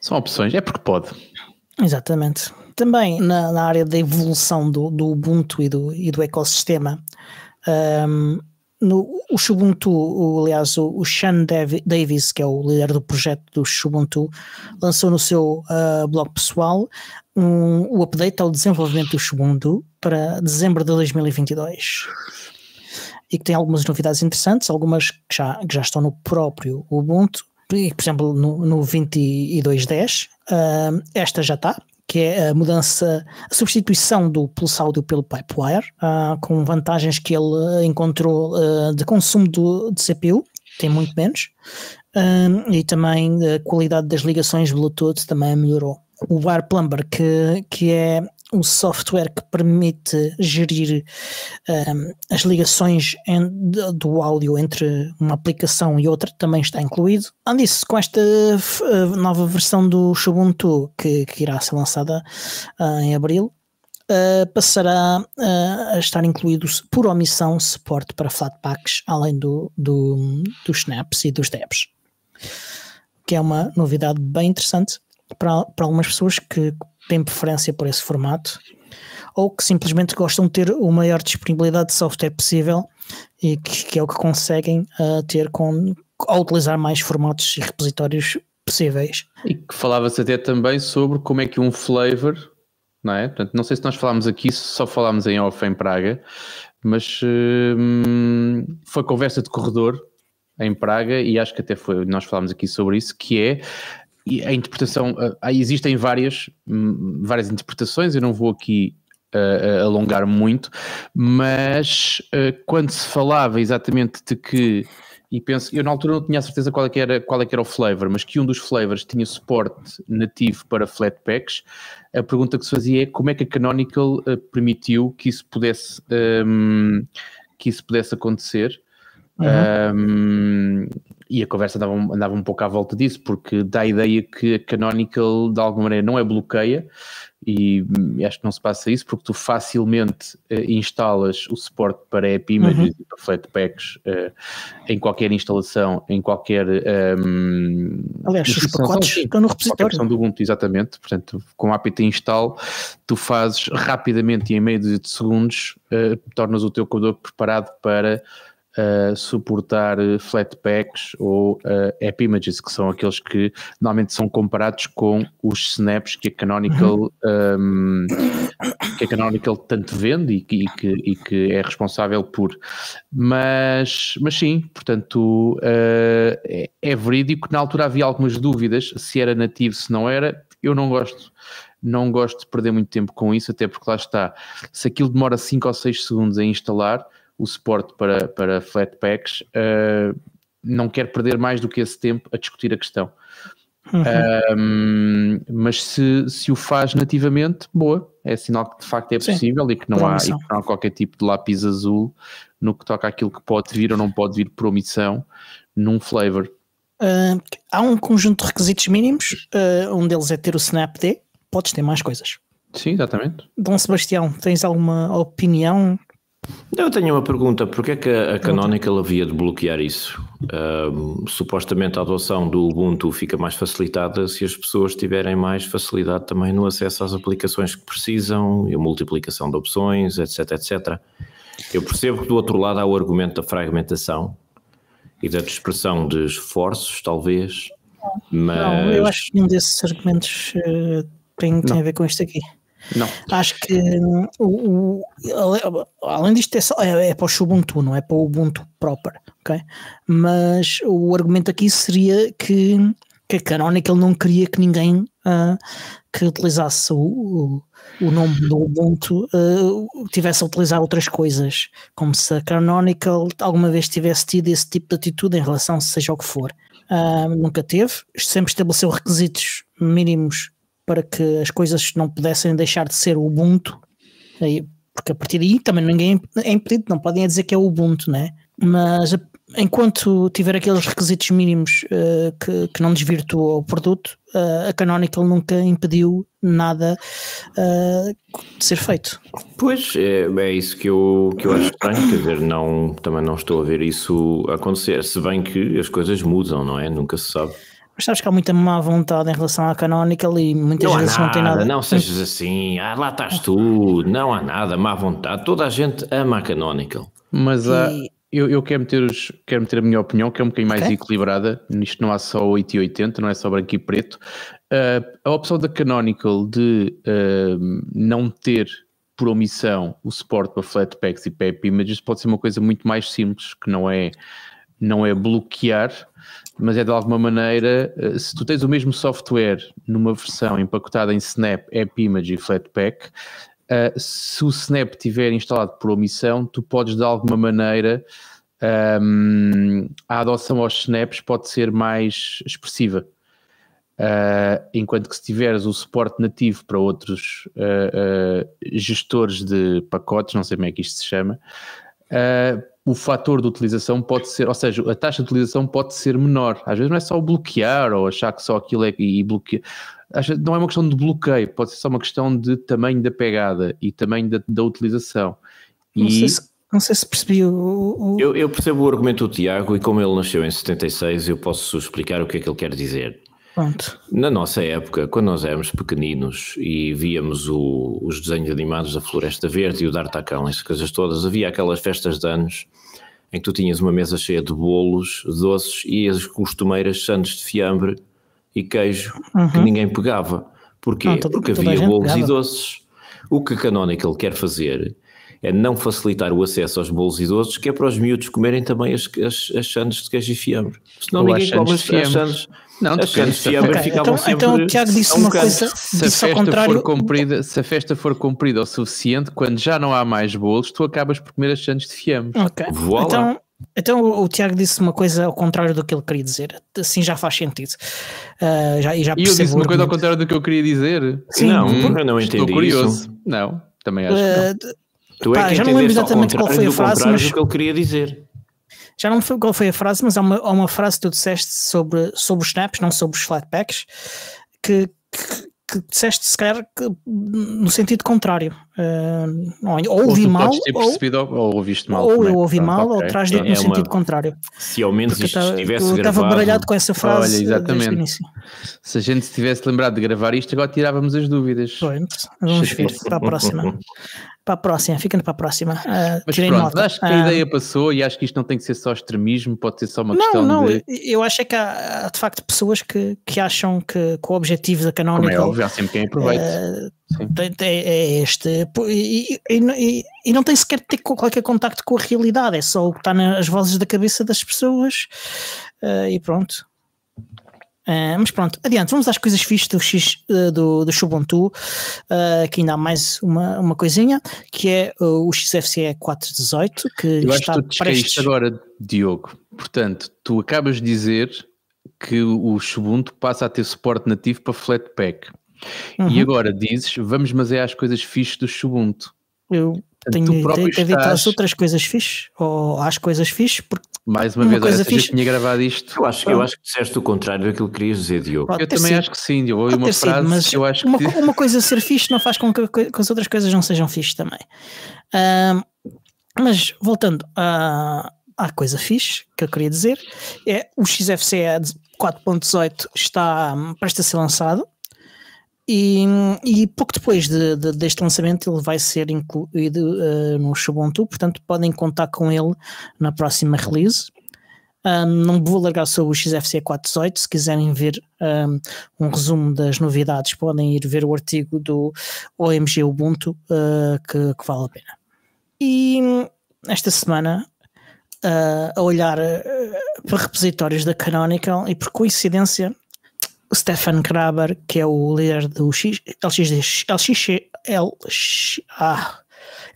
São opções, é porque pode. Exatamente. Também na, na área da evolução do, do Ubuntu e do, e do ecossistema, ahm, no, o Xubuntu, o, aliás, o, o Sean Davi- Davis, que é o líder do projeto do Xubuntu, lançou no seu ah, blog pessoal um, o update ao desenvolvimento do Xubuntu para dezembro de 2022 e que tem algumas novidades interessantes, algumas que já, que já estão no próprio Ubuntu, por exemplo, no, no 2210, ah, esta já está, que é a mudança, a substituição do Pulse Audio pelo Pipewire, ah, com vantagens que ele ah, encontrou ah, de consumo do, de CPU, tem muito menos, e também a qualidade das ligações Bluetooth também melhorou. O Wire Plumber, que, que é um software que permite gerir um, as ligações do áudio entre uma aplicação e outra também está incluído. Além disso, com esta eh, nova versão do Ubuntu que, que irá ser lançada ah, em abril, ah, passará ah, a estar incluído por omissão suporte para Flatpaks, além do, do, dos snaps e dos debs, que é uma novidade bem interessante para, para algumas pessoas que têm preferência por esse formato ou que simplesmente gostam de ter a maior disponibilidade de software possível e que, que é o que conseguem ah, ter com, ao utilizar mais formatos e repositórios possíveis. E que falava-se até também sobre como é que um flavor, não é? Portanto, não sei se nós falámos aqui, só falámos em off em Praga, mas hum, foi conversa de corredor em Praga e acho que até foi, nós falámos aqui sobre isso, que é e a interpretação, ah, existem várias, hum, várias interpretações, eu não vou aqui ah, alongar muito, mas ah, quando se falava exatamente de que e penso, eu na altura não tinha a certeza qual é, que era, qual é que era o flavor, mas que um dos flavors tinha suporte nativo para Flatpaks. A pergunta que se fazia é como é que a Canonical eh, permitiu que isso pudesse, ehm, que isso pudesse acontecer. Um, e a conversa andava, um- andava um pouco à volta disso, porque dá a ideia que a Canonical de alguma maneira não é bloqueia, e hum, acho que não se passa isso, porque tu facilmente eh, instalas o suporte para app images e para Flatpaks eh, em qualquer instalação, em qualquer. Um, Aliás, os pacotes sim, estão no repositório. do Ubuntu, exatamente. Portanto, com apt install, tu fazes rapidamente e em meio de segundos, eh, tornas o teu codec preparado para eh, suportar eh, Flatpaks ou eh, App Images, que são aqueles que normalmente são comparados com os snaps que a Canonical, ehm, que a Canonical tanto vende e que, e que, e que é responsável por. Mas, mas sim, portanto, eh, é, é verídico. Na altura havia algumas dúvidas se era nativo, se não era. eu não gosto. Não gosto de perder muito tempo com isso, até porque lá está. Se aquilo demora 5 ou 6 segundos a instalar, o suporte para, para Flatpaks, uh, não quero perder mais do que esse tempo a discutir a questão. Uhum. Um, mas se, se o faz nativamente, boa, é sinal que de facto é possível e que, não há, e que não há qualquer tipo de lápis azul no que toca àquilo que pode vir ou não pode vir por omissão num flavor. Uh, há um conjunto de requisitos mínimos, uh, um deles é ter o SnapD, podes ter mais coisas. Sim, exatamente. Dom Sebastião, tens alguma opinião eu tenho uma pergunta, porque é que a Canonical havia de bloquear isso? supostamente a adoção do Ubuntu fica mais facilitada se as pessoas tiverem mais facilidade também no acesso às aplicações que precisam, e a multiplicação de opções, etc, etc. Eu percebo que do outro lado há o argumento da fragmentação e da dispersão de esforços, talvez, mas... Não, eu acho que nenhum desses argumentos uh, tem, tem a ver com isto aqui. Não. Acho que hum, o, o, além disto é, é, é, para o Ubuntu, não é para o Ubuntu proper, ok? Mas o argumento aqui seria que, que a Canonical não queria que ninguém uh, que utilizasse o, o, nome do Ubuntu uh, tivesse a utilizar outras coisas, como se a Canonical alguma vez tivesse tido esse tipo de atitude em relação seja o que for. Uh, nunca teve, sempre estabeleceu requisitos mínimos para que as coisas não pudessem deixar de ser Ubuntu, porque a partir daí também ninguém é impedido, não podem dizer que é Ubuntu, né? mas enquanto tiver aqueles requisitos mínimos uh, que, que não desvirtua o produto, uh, a Canonical nunca impediu nada uh, de ser feito. Pois, é, é, isso que eu, que eu acho estranho, quer dizer, não, também não estou a ver isso acontecer, se bem que as coisas mudam, não é? Nunca se sabe. Mas sabes que há muita má vontade em relação à Canonical e muitas não vezes nada, não tem nada. Não sejas assim, ah, lá estás tu, não há nada, má vontade. Toda a gente ama a Canonical. Mas e... eu, eu quero, meter os, quero meter a minha opinião, que é um bocadinho mais okay. equilibrada. Nisto não há só 8 e 80, não é só branco e preto. Uh, a opção da Canonical de uh, não ter por omissão o suporte para Flatpaks e PEP Images pode ser uma coisa muito mais simples, que não é, não é bloquear mas é de alguma maneira, eh, se tu tens o mesmo software numa versão empacotada em Snap, App Image e Flatpak, uh, se o Snap tiver instalado por omissão, tu podes de alguma maneira ehm, a adoção aos snaps pode ser mais expressiva. Uh, enquanto que se tiveres o suporte nativo para outros gestores de pacotes, não sei como é que isto se chama, o fator de utilização pode ser, ou seja, a taxa de utilização pode ser menor. Às vezes não é só bloquear ou achar que só aquilo é e bloquear. Não é uma questão de bloqueio, pode ser só uma questão de tamanho da pegada e tamanho da, da utilização. Não, e... sei se, não sei se percebi o. o... Eu, eu, percebo o argumento do Tiago e como ele nasceu em 76, eu posso explicar o que é que ele quer dizer. Pronto. Na nossa época, quando nós éramos pequeninos e víamos o, os desenhos animados da Floresta Verde e o D'Artacão, essas coisas todas, havia aquelas festas de anos em que tu tinhas uma mesa cheia de bolos, doces e as costumeiras sandes de fiambre e queijo uhum. que ninguém pegava. Porquê? Não, Porque havia bolos pegava. e doces. O que a Canonical quer fazer é não facilitar o acesso aos bolos doces, que é para os miúdos comerem também as, as, as sandes de queijo e fiambre. Senão Ou ninguém come as, as sandes. Não, as sandes de fiambre okay, ficavam então, sempre... Então o Tiago disse uma coisa, se a, festa for cumprida, se a festa for cumprida o suficiente, quando já não há mais bolos, tu acabas por comer as sandes de fiambre. Ok, voilà. então... Então o, Tiago disse uma coisa ao contrário do que ele queria dizer. Assim já faz sentido. Uh, já, e já e eu disse uma coisa ao contrário do que eu queria dizer. Sim, não, eu não entendi Estou curioso. Isso. Não, também acho uh, que não. Tu é Pá, que já não lembro exatamente qual foi a frase, mas que ele queria dizer. Já não sei qual foi a frase, mas há uma, há uma frase que tu disseste sobre, sobre os snaps, não sobre os flatpacks, que, que, que disseste se calhar que, no sentido contrário. Uh, ou ouvi ou mal, ou, ou, ouviste mal. Ou eu ouvi mal, okay. ou traz dito é no uma, sentido contrário. Se ao menos isto tá, estivesse eu gravado. estava baralhado com essa frase. Olha, exatamente. Se a gente se tivesse lembrado de gravar isto, agora tirávamos as dúvidas. vamos ver para a próxima. Para a próxima, ficando para a próxima. Uh, Mas pronto, nota. acho que a uh, ideia passou e acho que isto não tem que ser só extremismo, pode ser só uma não, questão não, de... eu acho é que há, há, de facto pessoas que, que acham que, que o objetivo da Canonical... Como é óbvio, há sempre quem aproveite. Uh, é este e, e, e, e, não tem sequer ter qualquer contacto com a realidade, é só o que está nas vozes da cabeça das pessoas uh, e pronto. Uh, mas pronto, adiante, vamos às coisas fixas do, X, uh, do, do Ubuntu, uh, que ainda há mais uma, uma coisinha, que é o XFCE 418, que Eu está acho que tu prestes... agora, Diogo. Portanto, tu acabas de dizer que o Ubuntu passa a ter suporte nativo para Flatpak. Uhum. E agora dizes, vamos mas é às coisas fixas do Ubuntu. Eu tenho, que evitar as outras coisas fixas, ou às coisas fixas, porque mais uma, uma vez, coisa fixe. tinha gravado isto. Eu acho, eu acho que disseste o contrário daquilo que querias dizer, Diogo. Pode eu também sido. acho que sim, Diogo. Pode uma frase sido, mas eu acho uma, que... uma coisa ser fixe não faz com que, que, as outras coisas não sejam fixe também. Uh, mas voltando à, à coisa fixe que eu queria dizer, é o XFCE 4.18 está prestes a ser lançado. E, e, pouco depois de, de, deste lançamento ele vai ser incluído uh, no Ubuntu, portanto podem contar com ele na próxima release. Um, não vou largar sobre o XFC 418. Se quiserem ver um, um, resumo das novidades, podem ir ver o artigo do OMG Ubuntu, uh, que, que, vale a pena. E esta semana, uh, a olhar uh, para repositórios da Canonical, e por coincidência, Stefan Kraber, que é o líder do X, LXD, LXD, LX, ah,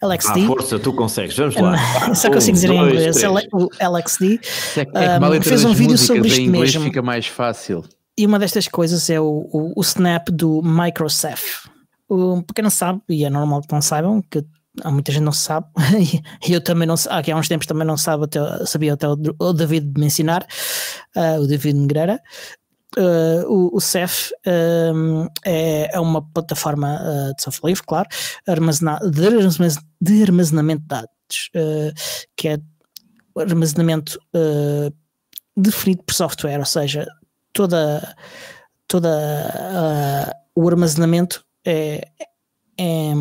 LXD. Ah, força, tu consegues, vamos lá. Só consigo dizer em inglês. O LXD é que, é um, fez um vídeo sobre isto mesmo. fica mais fácil. E uma destas coisas é o, o, o snap do Microsoft. Um, para quem não sabe, e é normal que não saibam, que há muita gente não sabe, e eu também não aqui há uns tempos também não sabe, até, sabia até o, o David me ensinar, uh, o David Negreira, Uh, o, o CEF um, é, é, uma plataforma uh, de software livre, claro, armazena, de, armazenamento de dados, uh, que é armazenamento definido por software, ou seja, toda, toda o armazenamento é, é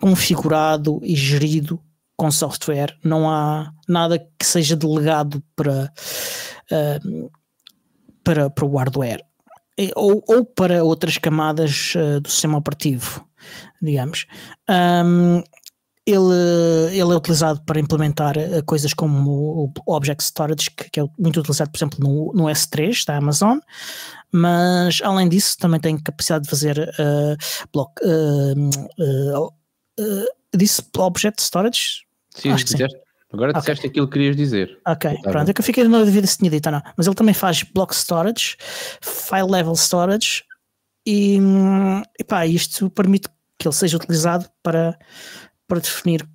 configurado e gerido com software, não há nada que seja delegado para para, para o hardware ou, ou para outras camadas uh, do sistema operativo, digamos. Um, ele, ele é utilizado para implementar uh, coisas como o Object Storage, que, que, é muito utilizado, por exemplo, no, no S3 da Amazon, mas além disso também tem capacidade de fazer uh, block, uh, disse Object Storage? Sim, Acho que sim. Agora okay. disseste aquilo que querias dizer. Ok, tá pronto. É que eu fiquei na dúvida se tinha dito ou não. Mas ele também faz block storage, file level storage e, e pá, isto permite que ele seja utilizado para, para definir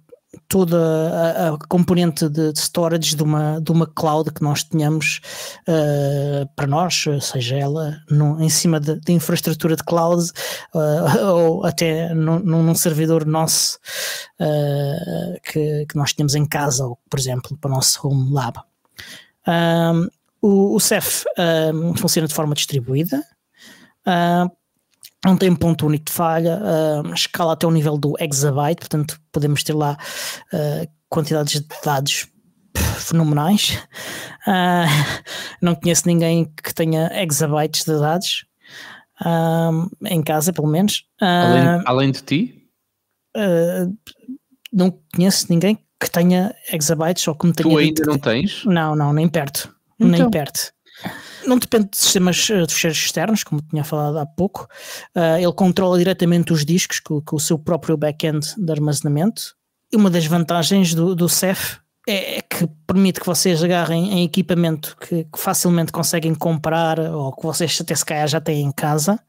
toda a, a componente de, de, storage de uma, de uma cloud que nós tenhamos uh, para nós, seja ela no, em cima de, de, infraestrutura de cloud uh, ou até no, num servidor nosso uh, que, que nós temos em casa, ou por exemplo para o nosso home lab. Um, o, o CEF um, funciona de forma distribuída. Uh, não tem ponto único de falha, uh, escala até o nível do exabyte, portanto podemos ter lá uh, quantidades de dados fenomenais. Uh, não conheço ninguém que tenha exabytes de dados em casa, pelo menos. Além, além, de ti? não conheço ninguém que tenha exabytes ou que me tenha. Tu ainda não tens? Não, não, nem perto. Então. Nem perto. Não depende de sistemas eh, de fecheiros externos, como tinha falado há pouco. Uh, ele controla diretamente os discos com, com o seu próprio back-end de armazenamento. E uma das vantagens do, do é, é que permite que vocês agarrem em equipamento que, que, facilmente conseguem comprar ou que vocês até se calhar já têm em casa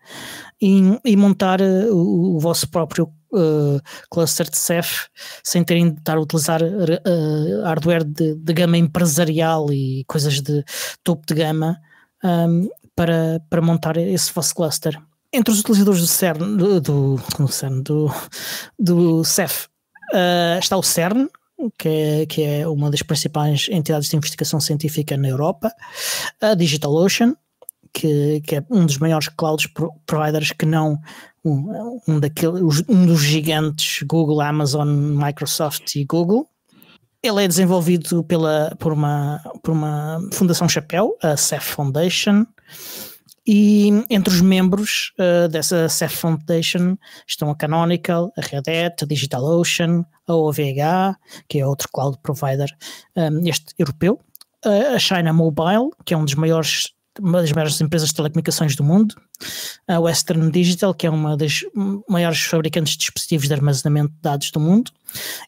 e, e montar uh, o, o, vosso próprio uh, cluster de CEF sem terem de estar a utilizar uh, hardware de, de, gama empresarial e coisas de topo de gama um, para, para montar esse vosso cluster. Entre os utilizadores do CERN, do, do, CERN, do, do CEF, uh, está o CERN, que é, que é uma das principais entidades de investigação científica na Europa, a DigitalOcean, que, que é um dos maiores cloud providers que não um, um, daqueles, um dos gigantes Google, Amazon, Microsoft e Google, ele é desenvolvido pela, por, uma, por uma fundação chapéu, a CEF Foundation, e entre os membros uh, dessa CEF Foundation estão a Canonical, a Red Hat, a DigitalOcean, a OVH, que é outro cloud provider, um, este europeu, a China Mobile, que é um dos maiores uma das maiores empresas de telecomunicações do mundo, a Western Digital, que é uma das maiores fabricantes de dispositivos de armazenamento de dados do mundo,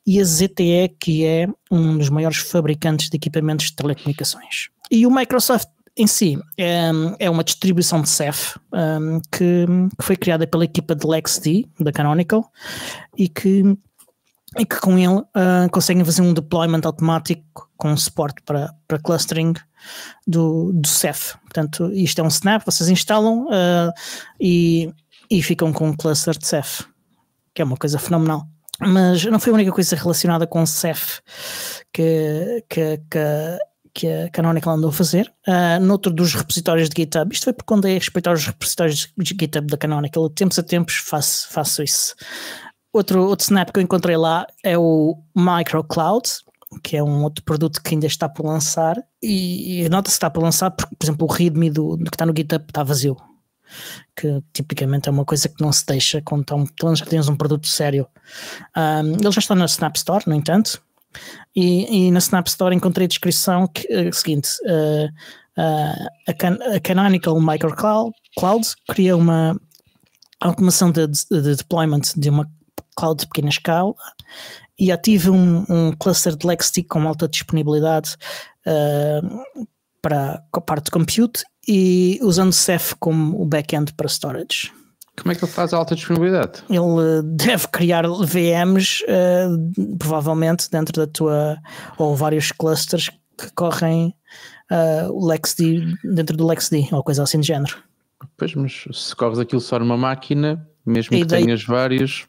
e a ZTE, que é um dos maiores fabricantes de equipamentos de telecomunicações. E o Microsoft em si é, é uma distribuição de Ceph um, que, que, foi criada pela equipa de LexD, da Canonical, e que, e que com ele uh, conseguem fazer um deployment automático com suporte para, para clustering do, do Ceph. Portanto, isto é um snap, vocês instalam uh, e, e ficam com um cluster de Ceph, que é uma coisa fenomenal. Mas não foi a única coisa relacionada com o Ceph que, que, que que a Canonical andou a fazer, uh, noutro dos repositórios de GitHub. Isto foi porque quando é respeitar os repositórios de GitHub da Canonical, de tempos a tempos faço, faço isso. Outro, outro snap que eu encontrei lá é o MicroCloud, que é um outro produto que ainda está por lançar, e, e nota-se que está por lançar porque, por exemplo, o README do, do que está no GitHub está vazio. Que tipicamente é uma coisa que não se deixa quando já tens um produto sério. Um, ah, ele já está na Snap Store, no entanto, e, e na Snap Store encontrei a descrição que, uh, seguinte: uh, uh, a, Can a, Canonical Microcloud Cloud cria uma automação de, de, deployment de uma cloud de pequena escala e ativa um, um cluster de LexT com alta disponibilidade para a parte de compute e usando Ceph como o backend para storage. Como é que ele faz a alta disponibilidade? Ele deve criar VMs, uh, provavelmente, dentro da tua. ou vários clusters que correm uh, o LexD dentro do LexD, ou coisa assim de género. Pois, mas se corres aquilo só numa máquina, mesmo a que ideia, tenhas vários.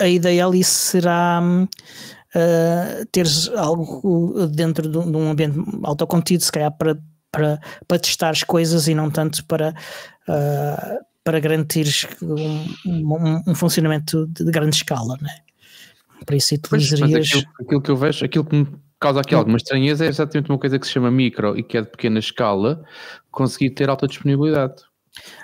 A ideia ali será uh, teres algo dentro de, de um ambiente autocontido, se calhar para, para, para testar as coisas e não tanto para. Uh, para garantir um, um, um, funcionamento de grande escala, né? Para isso utilizarias... Aquilo, aquilo, que eu vejo, aquilo que me causa aqui alguma estranheza é exatamente uma coisa que se chama micro e que é de pequena escala, conseguir ter alta disponibilidade,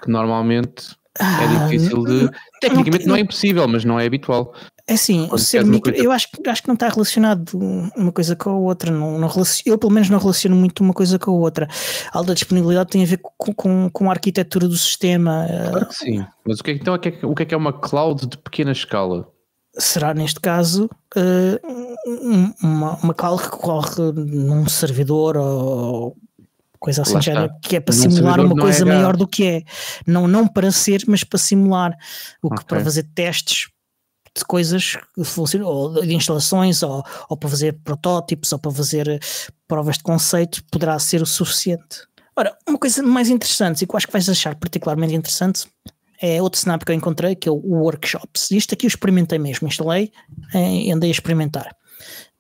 que normalmente é ah, difícil de... Tecnicamente não é impossível, mas não é habitual. É assim, o ser micro, coisa... eu acho, acho que não está relacionado uma coisa com a outra. Não, não eu, pelo menos, não relaciono muito uma coisa com a outra. A alta disponibilidade tem a ver com, com, com a arquitetura do sistema. Claro que sim. Mas o que é, então, o que é, o que é, que é uma cloud de pequena escala? Será, neste caso, eh, uma, uma cloud que corre num servidor ou coisa assim, género, que é para num simular uma coisa é maior do que é. Não, não para ser, mas para simular. O que okay. para fazer testes de coisas que funcionam, ou de instalações, ou, ou para fazer protótipos, ou para fazer eh, provas de conceito, poderá ser o suficiente. Ora, uma coisa mais interessante e que eu acho que vais achar particularmente interessante é outro snap que eu encontrei, que é o Workshops. Isto aqui eu experimentei mesmo, instalei e andei a experimentar.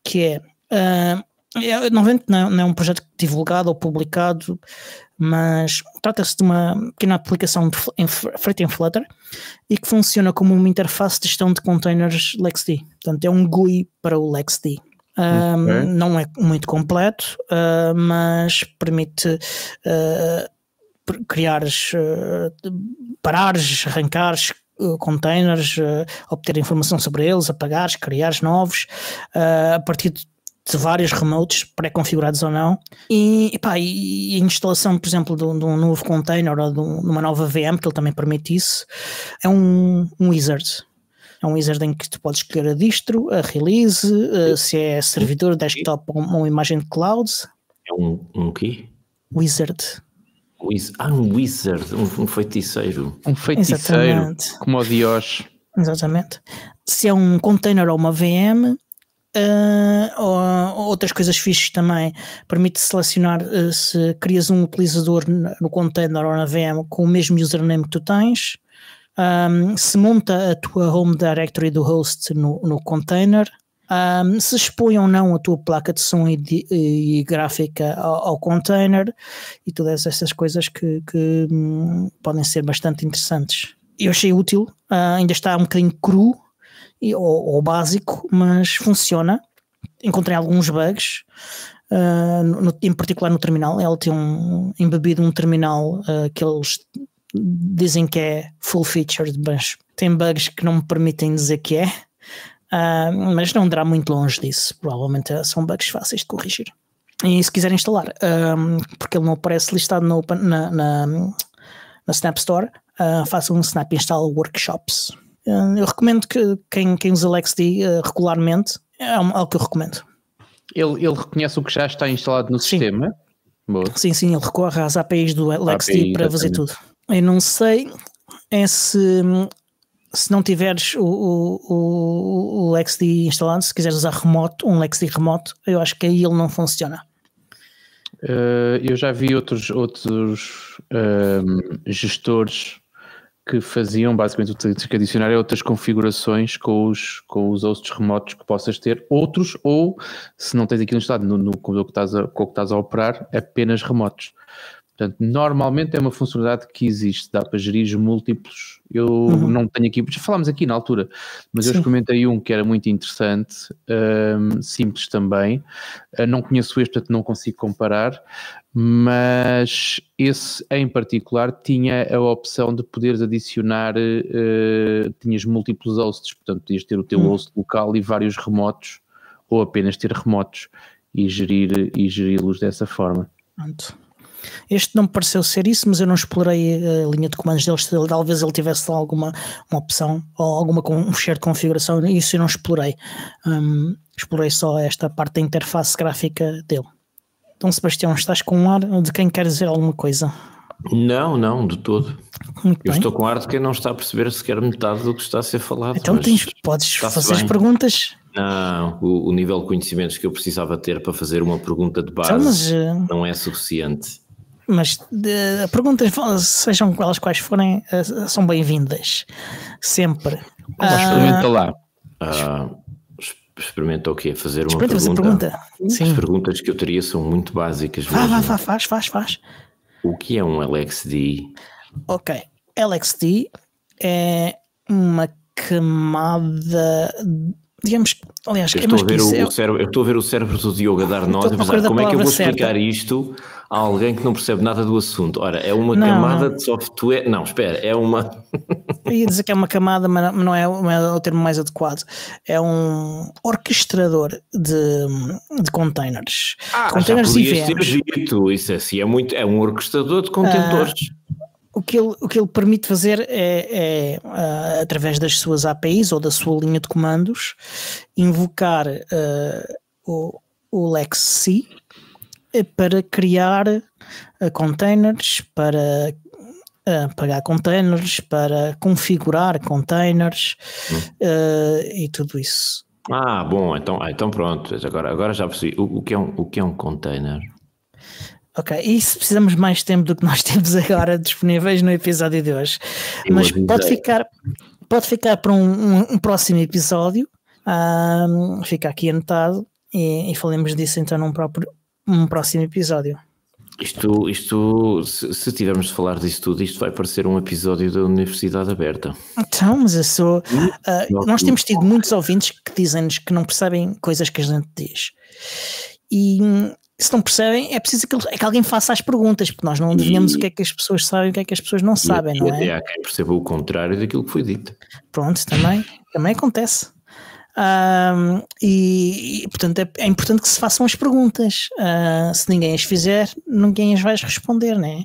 Que é, uh, é não, não é um projeto divulgado ou publicado, mas trata-se de uma pequena aplicação de, em, feita em Flutter e que funciona como uma interface de gestão de containers LexD. Portanto, é um GUI para o LexD. Um, okay. Não é muito completo, uh, mas permite uh, criares, uh, parares, arrancares containers, obter informação sobre eles, apagares, criares novos, a partir de de vários remotes pré-configurados ou não, e, epá, e a instalação, por exemplo, de, de, um novo container ou de, uma nova VM, que ele também permite isso, é um, um wizard. É um wizard em que tu podes escolher a distro, a release, uh, se é servidor, desktop ou uma imagem de cloud. É um, um quê? Wizard. Wiz ah, um wizard, um, um feiticeiro. Um feiticeiro, Exatamente. como o Dios. Exatamente. Se é um container ou uma VM, Uh, outras coisas fixas também. Permite selecionar uh, se crias um utilizador no container ou na VM com o mesmo username que tu tens, um, se monta a tua home directory do host no, no container, um, se expõe ou não a tua placa de som e, de, e gráfica ao, ao, container. E todas essas coisas que, que um, podem ser bastante interessantes. Eu achei útil, uh, ainda está um bocadinho cru, ou, ou básico, mas funciona. Encontrei alguns bugs, uh, no, em particular no terminal. Ele tem um, embebido um terminal uh, que eles dizem que é full featured, mas tem bugs que não me permitem dizer que é. Uh, mas não dará muito longe disso. Provavelmente são bugs fáceis de corrigir. E se quiser instalar, um, porque ele não aparece listado na, na, na, na Snap Store, uh, faça um Snap Install Workshops. Uh, eu recomendo que quem, quem usa LXD uh, regularmente, é algo que eu recomendo. Ele, ele reconhece o que já está instalado no Sim. sistema? Boa. Sim, sim, ele recorre às APIs do LXD API, para fazer tudo. Eu não sei é se, se não tiveres o, o, o, LXD instalado, se quiseres usar remoto, um LXD remoto, eu acho que aí ele não funciona. Uh, eu já vi outros, outros um, ehm, gestores que faziam basicamente o que adicionar é outras configurações com os, com os hosts remotos que possas ter, outros, ou se não tens aquilo instalado no, no, com, o que estás a, com o que estás a operar, apenas remotos. Portanto, normalmente é uma funcionalidade que existe, dá para gerir os múltiplos. Eu uhum. não tenho aqui, já falámos aqui na altura, mas Sim. eu experimentei um que era muito interessante, um, simples também. Uh, não conheço este, portanto não consigo comparar, mas esse em particular tinha a opção de poderes adicionar, uh, tinhas múltiplos hosts, portanto podias ter o teu uhum. host local e vários remotos, ou apenas ter remotos e gerir e geri-los dessa forma. Pronto. Este não me pareceu ser isso, mas eu não explorei a linha de comandos deles. Talvez ele tivesse alguma uma opção ou alguma um share de configuração. Isso eu não explorei. Um, explorei só esta parte da interface gráfica dele. Então, Sebastião, estás com um ar de quem quer dizer alguma coisa? Não, não, de todo. Muito eu bem. estou com ar de quem não está a perceber sequer metade do que está a ser falado. Então tens, podes fazer bem. as perguntas. Não, o, o, nível de conhecimentos que eu precisava ter para fazer uma pergunta de então, base então, mas, uh... não é suficiente. Mas de, perguntas, sejam elas quais forem, eh, são bem-vindas. Sempre. Mas experimenta lá. Ah, experimenta o quê? Fazer uma pergunta. pergunta. Sim. As perguntas que eu teria são muito básicas. Vá, vá, vá, faz, faz, faz. O que é um LXD? Ok. LXD é uma camada digamos, aliás, eu é estou, a ver o, é... o cérebro, eu estou a ver o cérebro do Diogo a dar nós como é que eu vou explicar certa. isto a alguém que não percebe nada do assunto. Ora, é uma não, camada não. de software. Não, espera, é uma. eu ia dizer que é uma camada, mas não é, não é o termo mais adequado. É um orquestrador de, de containers. Ah, containers já e Dito. Isso é, assim, é, muito, é um orquestrador de contentores. Ah, o que ele, o que ele permite fazer é, é uh, através das suas APIs ou da sua linha de comandos, invocar uh, o, o LexC para criar uh, containers, para pagar containers, para configurar containers hum. e tudo isso. Ah, bom, então, ah, então pronto, agora, agora já percebi. O, o, que é um, o que é um container? Ok, e se precisamos mais tempo do que nós temos agora disponíveis no episódio de hoje? Mas pode ficar, pode ficar para um, um, um próximo episódio, um, fica aqui anotado e, e falemos disso então num próprio, um próximo episódio. Isto, isto se, se tivermos de falar disso tudo, isto vai parecer um episódio da Universidade Aberta. Então, mas eu sou. Uh, nós temos tido muitos ouvintes que dizem-nos que não percebem coisas que a gente diz. E se não percebem, é preciso que, é que alguém faça as perguntas, porque nós não adivinhamos e, o que é que as pessoas sabem e o que é que as pessoas não sabem, não é? E há quem perceba o contrário daquilo que foi dito. Pronto, também, também acontece. Um, e, e, portanto é, é, importante que se façam as perguntas. Uh, se ninguém as fizer, ninguém as vai responder, né?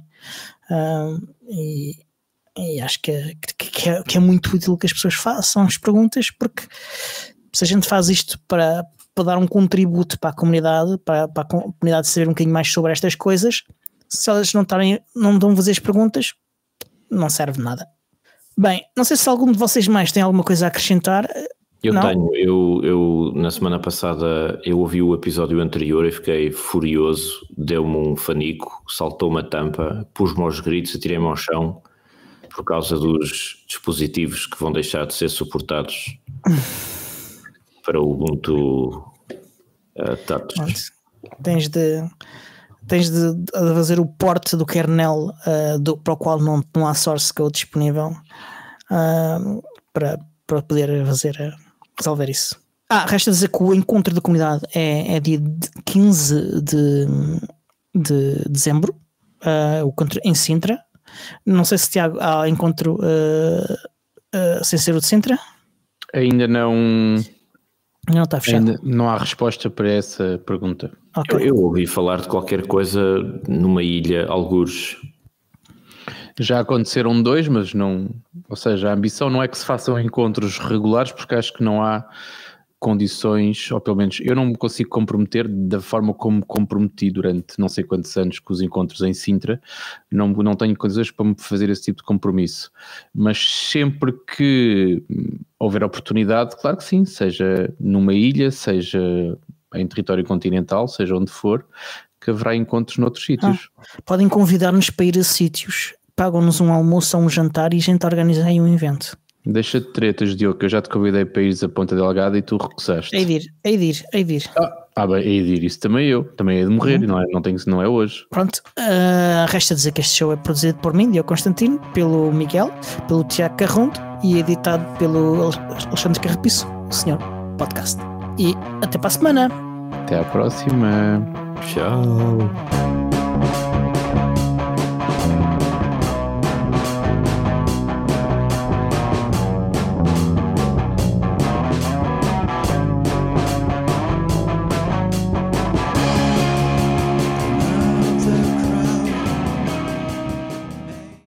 Uh, e, e, acho que é, que, é, que é muito útil que as pessoas façam as perguntas, porque se a gente faz isto para, para dar um contributo para a comunidade, para, para a comunidade saber um bocadinho mais sobre estas coisas. Se elas não, tarem, não dão fazer as perguntas, não serve nada. Bem, não sei se algum de vocês mais tem alguma coisa a acrescentar. Eu não? tenho, eu, eu na semana passada eu ouvi o episódio anterior e fiquei furioso, deu-me um fanico, saltou uma tampa, pus-me aos gritos, atirei-me ao chão por causa dos dispositivos que vão deixar de ser suportados para o Ubuntu uh, Touch. Tens de tens de, de, fazer o porte do kernel uh, do, para o qual não, não há source code disponível uh, para, para poder fazer resolver isso. Ah, resta dizer que o encontro da comunidade é, é dia 15 de, de dezembro, uh, o encontro em Sintra. Não sei se Tiago há encontro sem ser o de Sintra. Ainda não não está fechado. Ainda não há resposta para essa pergunta. Ok. Eu, eu ouvi falar de qualquer coisa numa ilha, algures. Já aconteceram dois, mas não. Ou seja, a ambição não é que se façam encontros regulares, porque acho que não há condições, ou pelo menos eu não me consigo comprometer da forma como me comprometi durante não sei quantos anos com os encontros em Sintra, não, não tenho condições para me fazer esse tipo de compromisso. Mas sempre que houver oportunidade, claro que sim, seja numa ilha, seja em território continental, seja onde for, que haverá encontros noutros sítios. Podem convidar-nos para ir a sítios, pagam-nos um almoço ou um jantar e a gente organiza aí um evento. Deixa de tretas, Diogo, que eu já te convidei para ires a Ponta Delgada e tu recusaste. Hei de ir, hei de ir, hei de ir. Ah, bem, hei de ir, isso também eu. Também é de morrer, não, é, não, tem, não é hoje. Pronto, ah, resta dizer que este show é produzido por mim, Diogo Constantino, pelo Miguel, pelo Tiago Carrondo e editado pelo Alexandre Carrapiço, o senhor podcast. E até para a semana! Até à próxima. Tchau.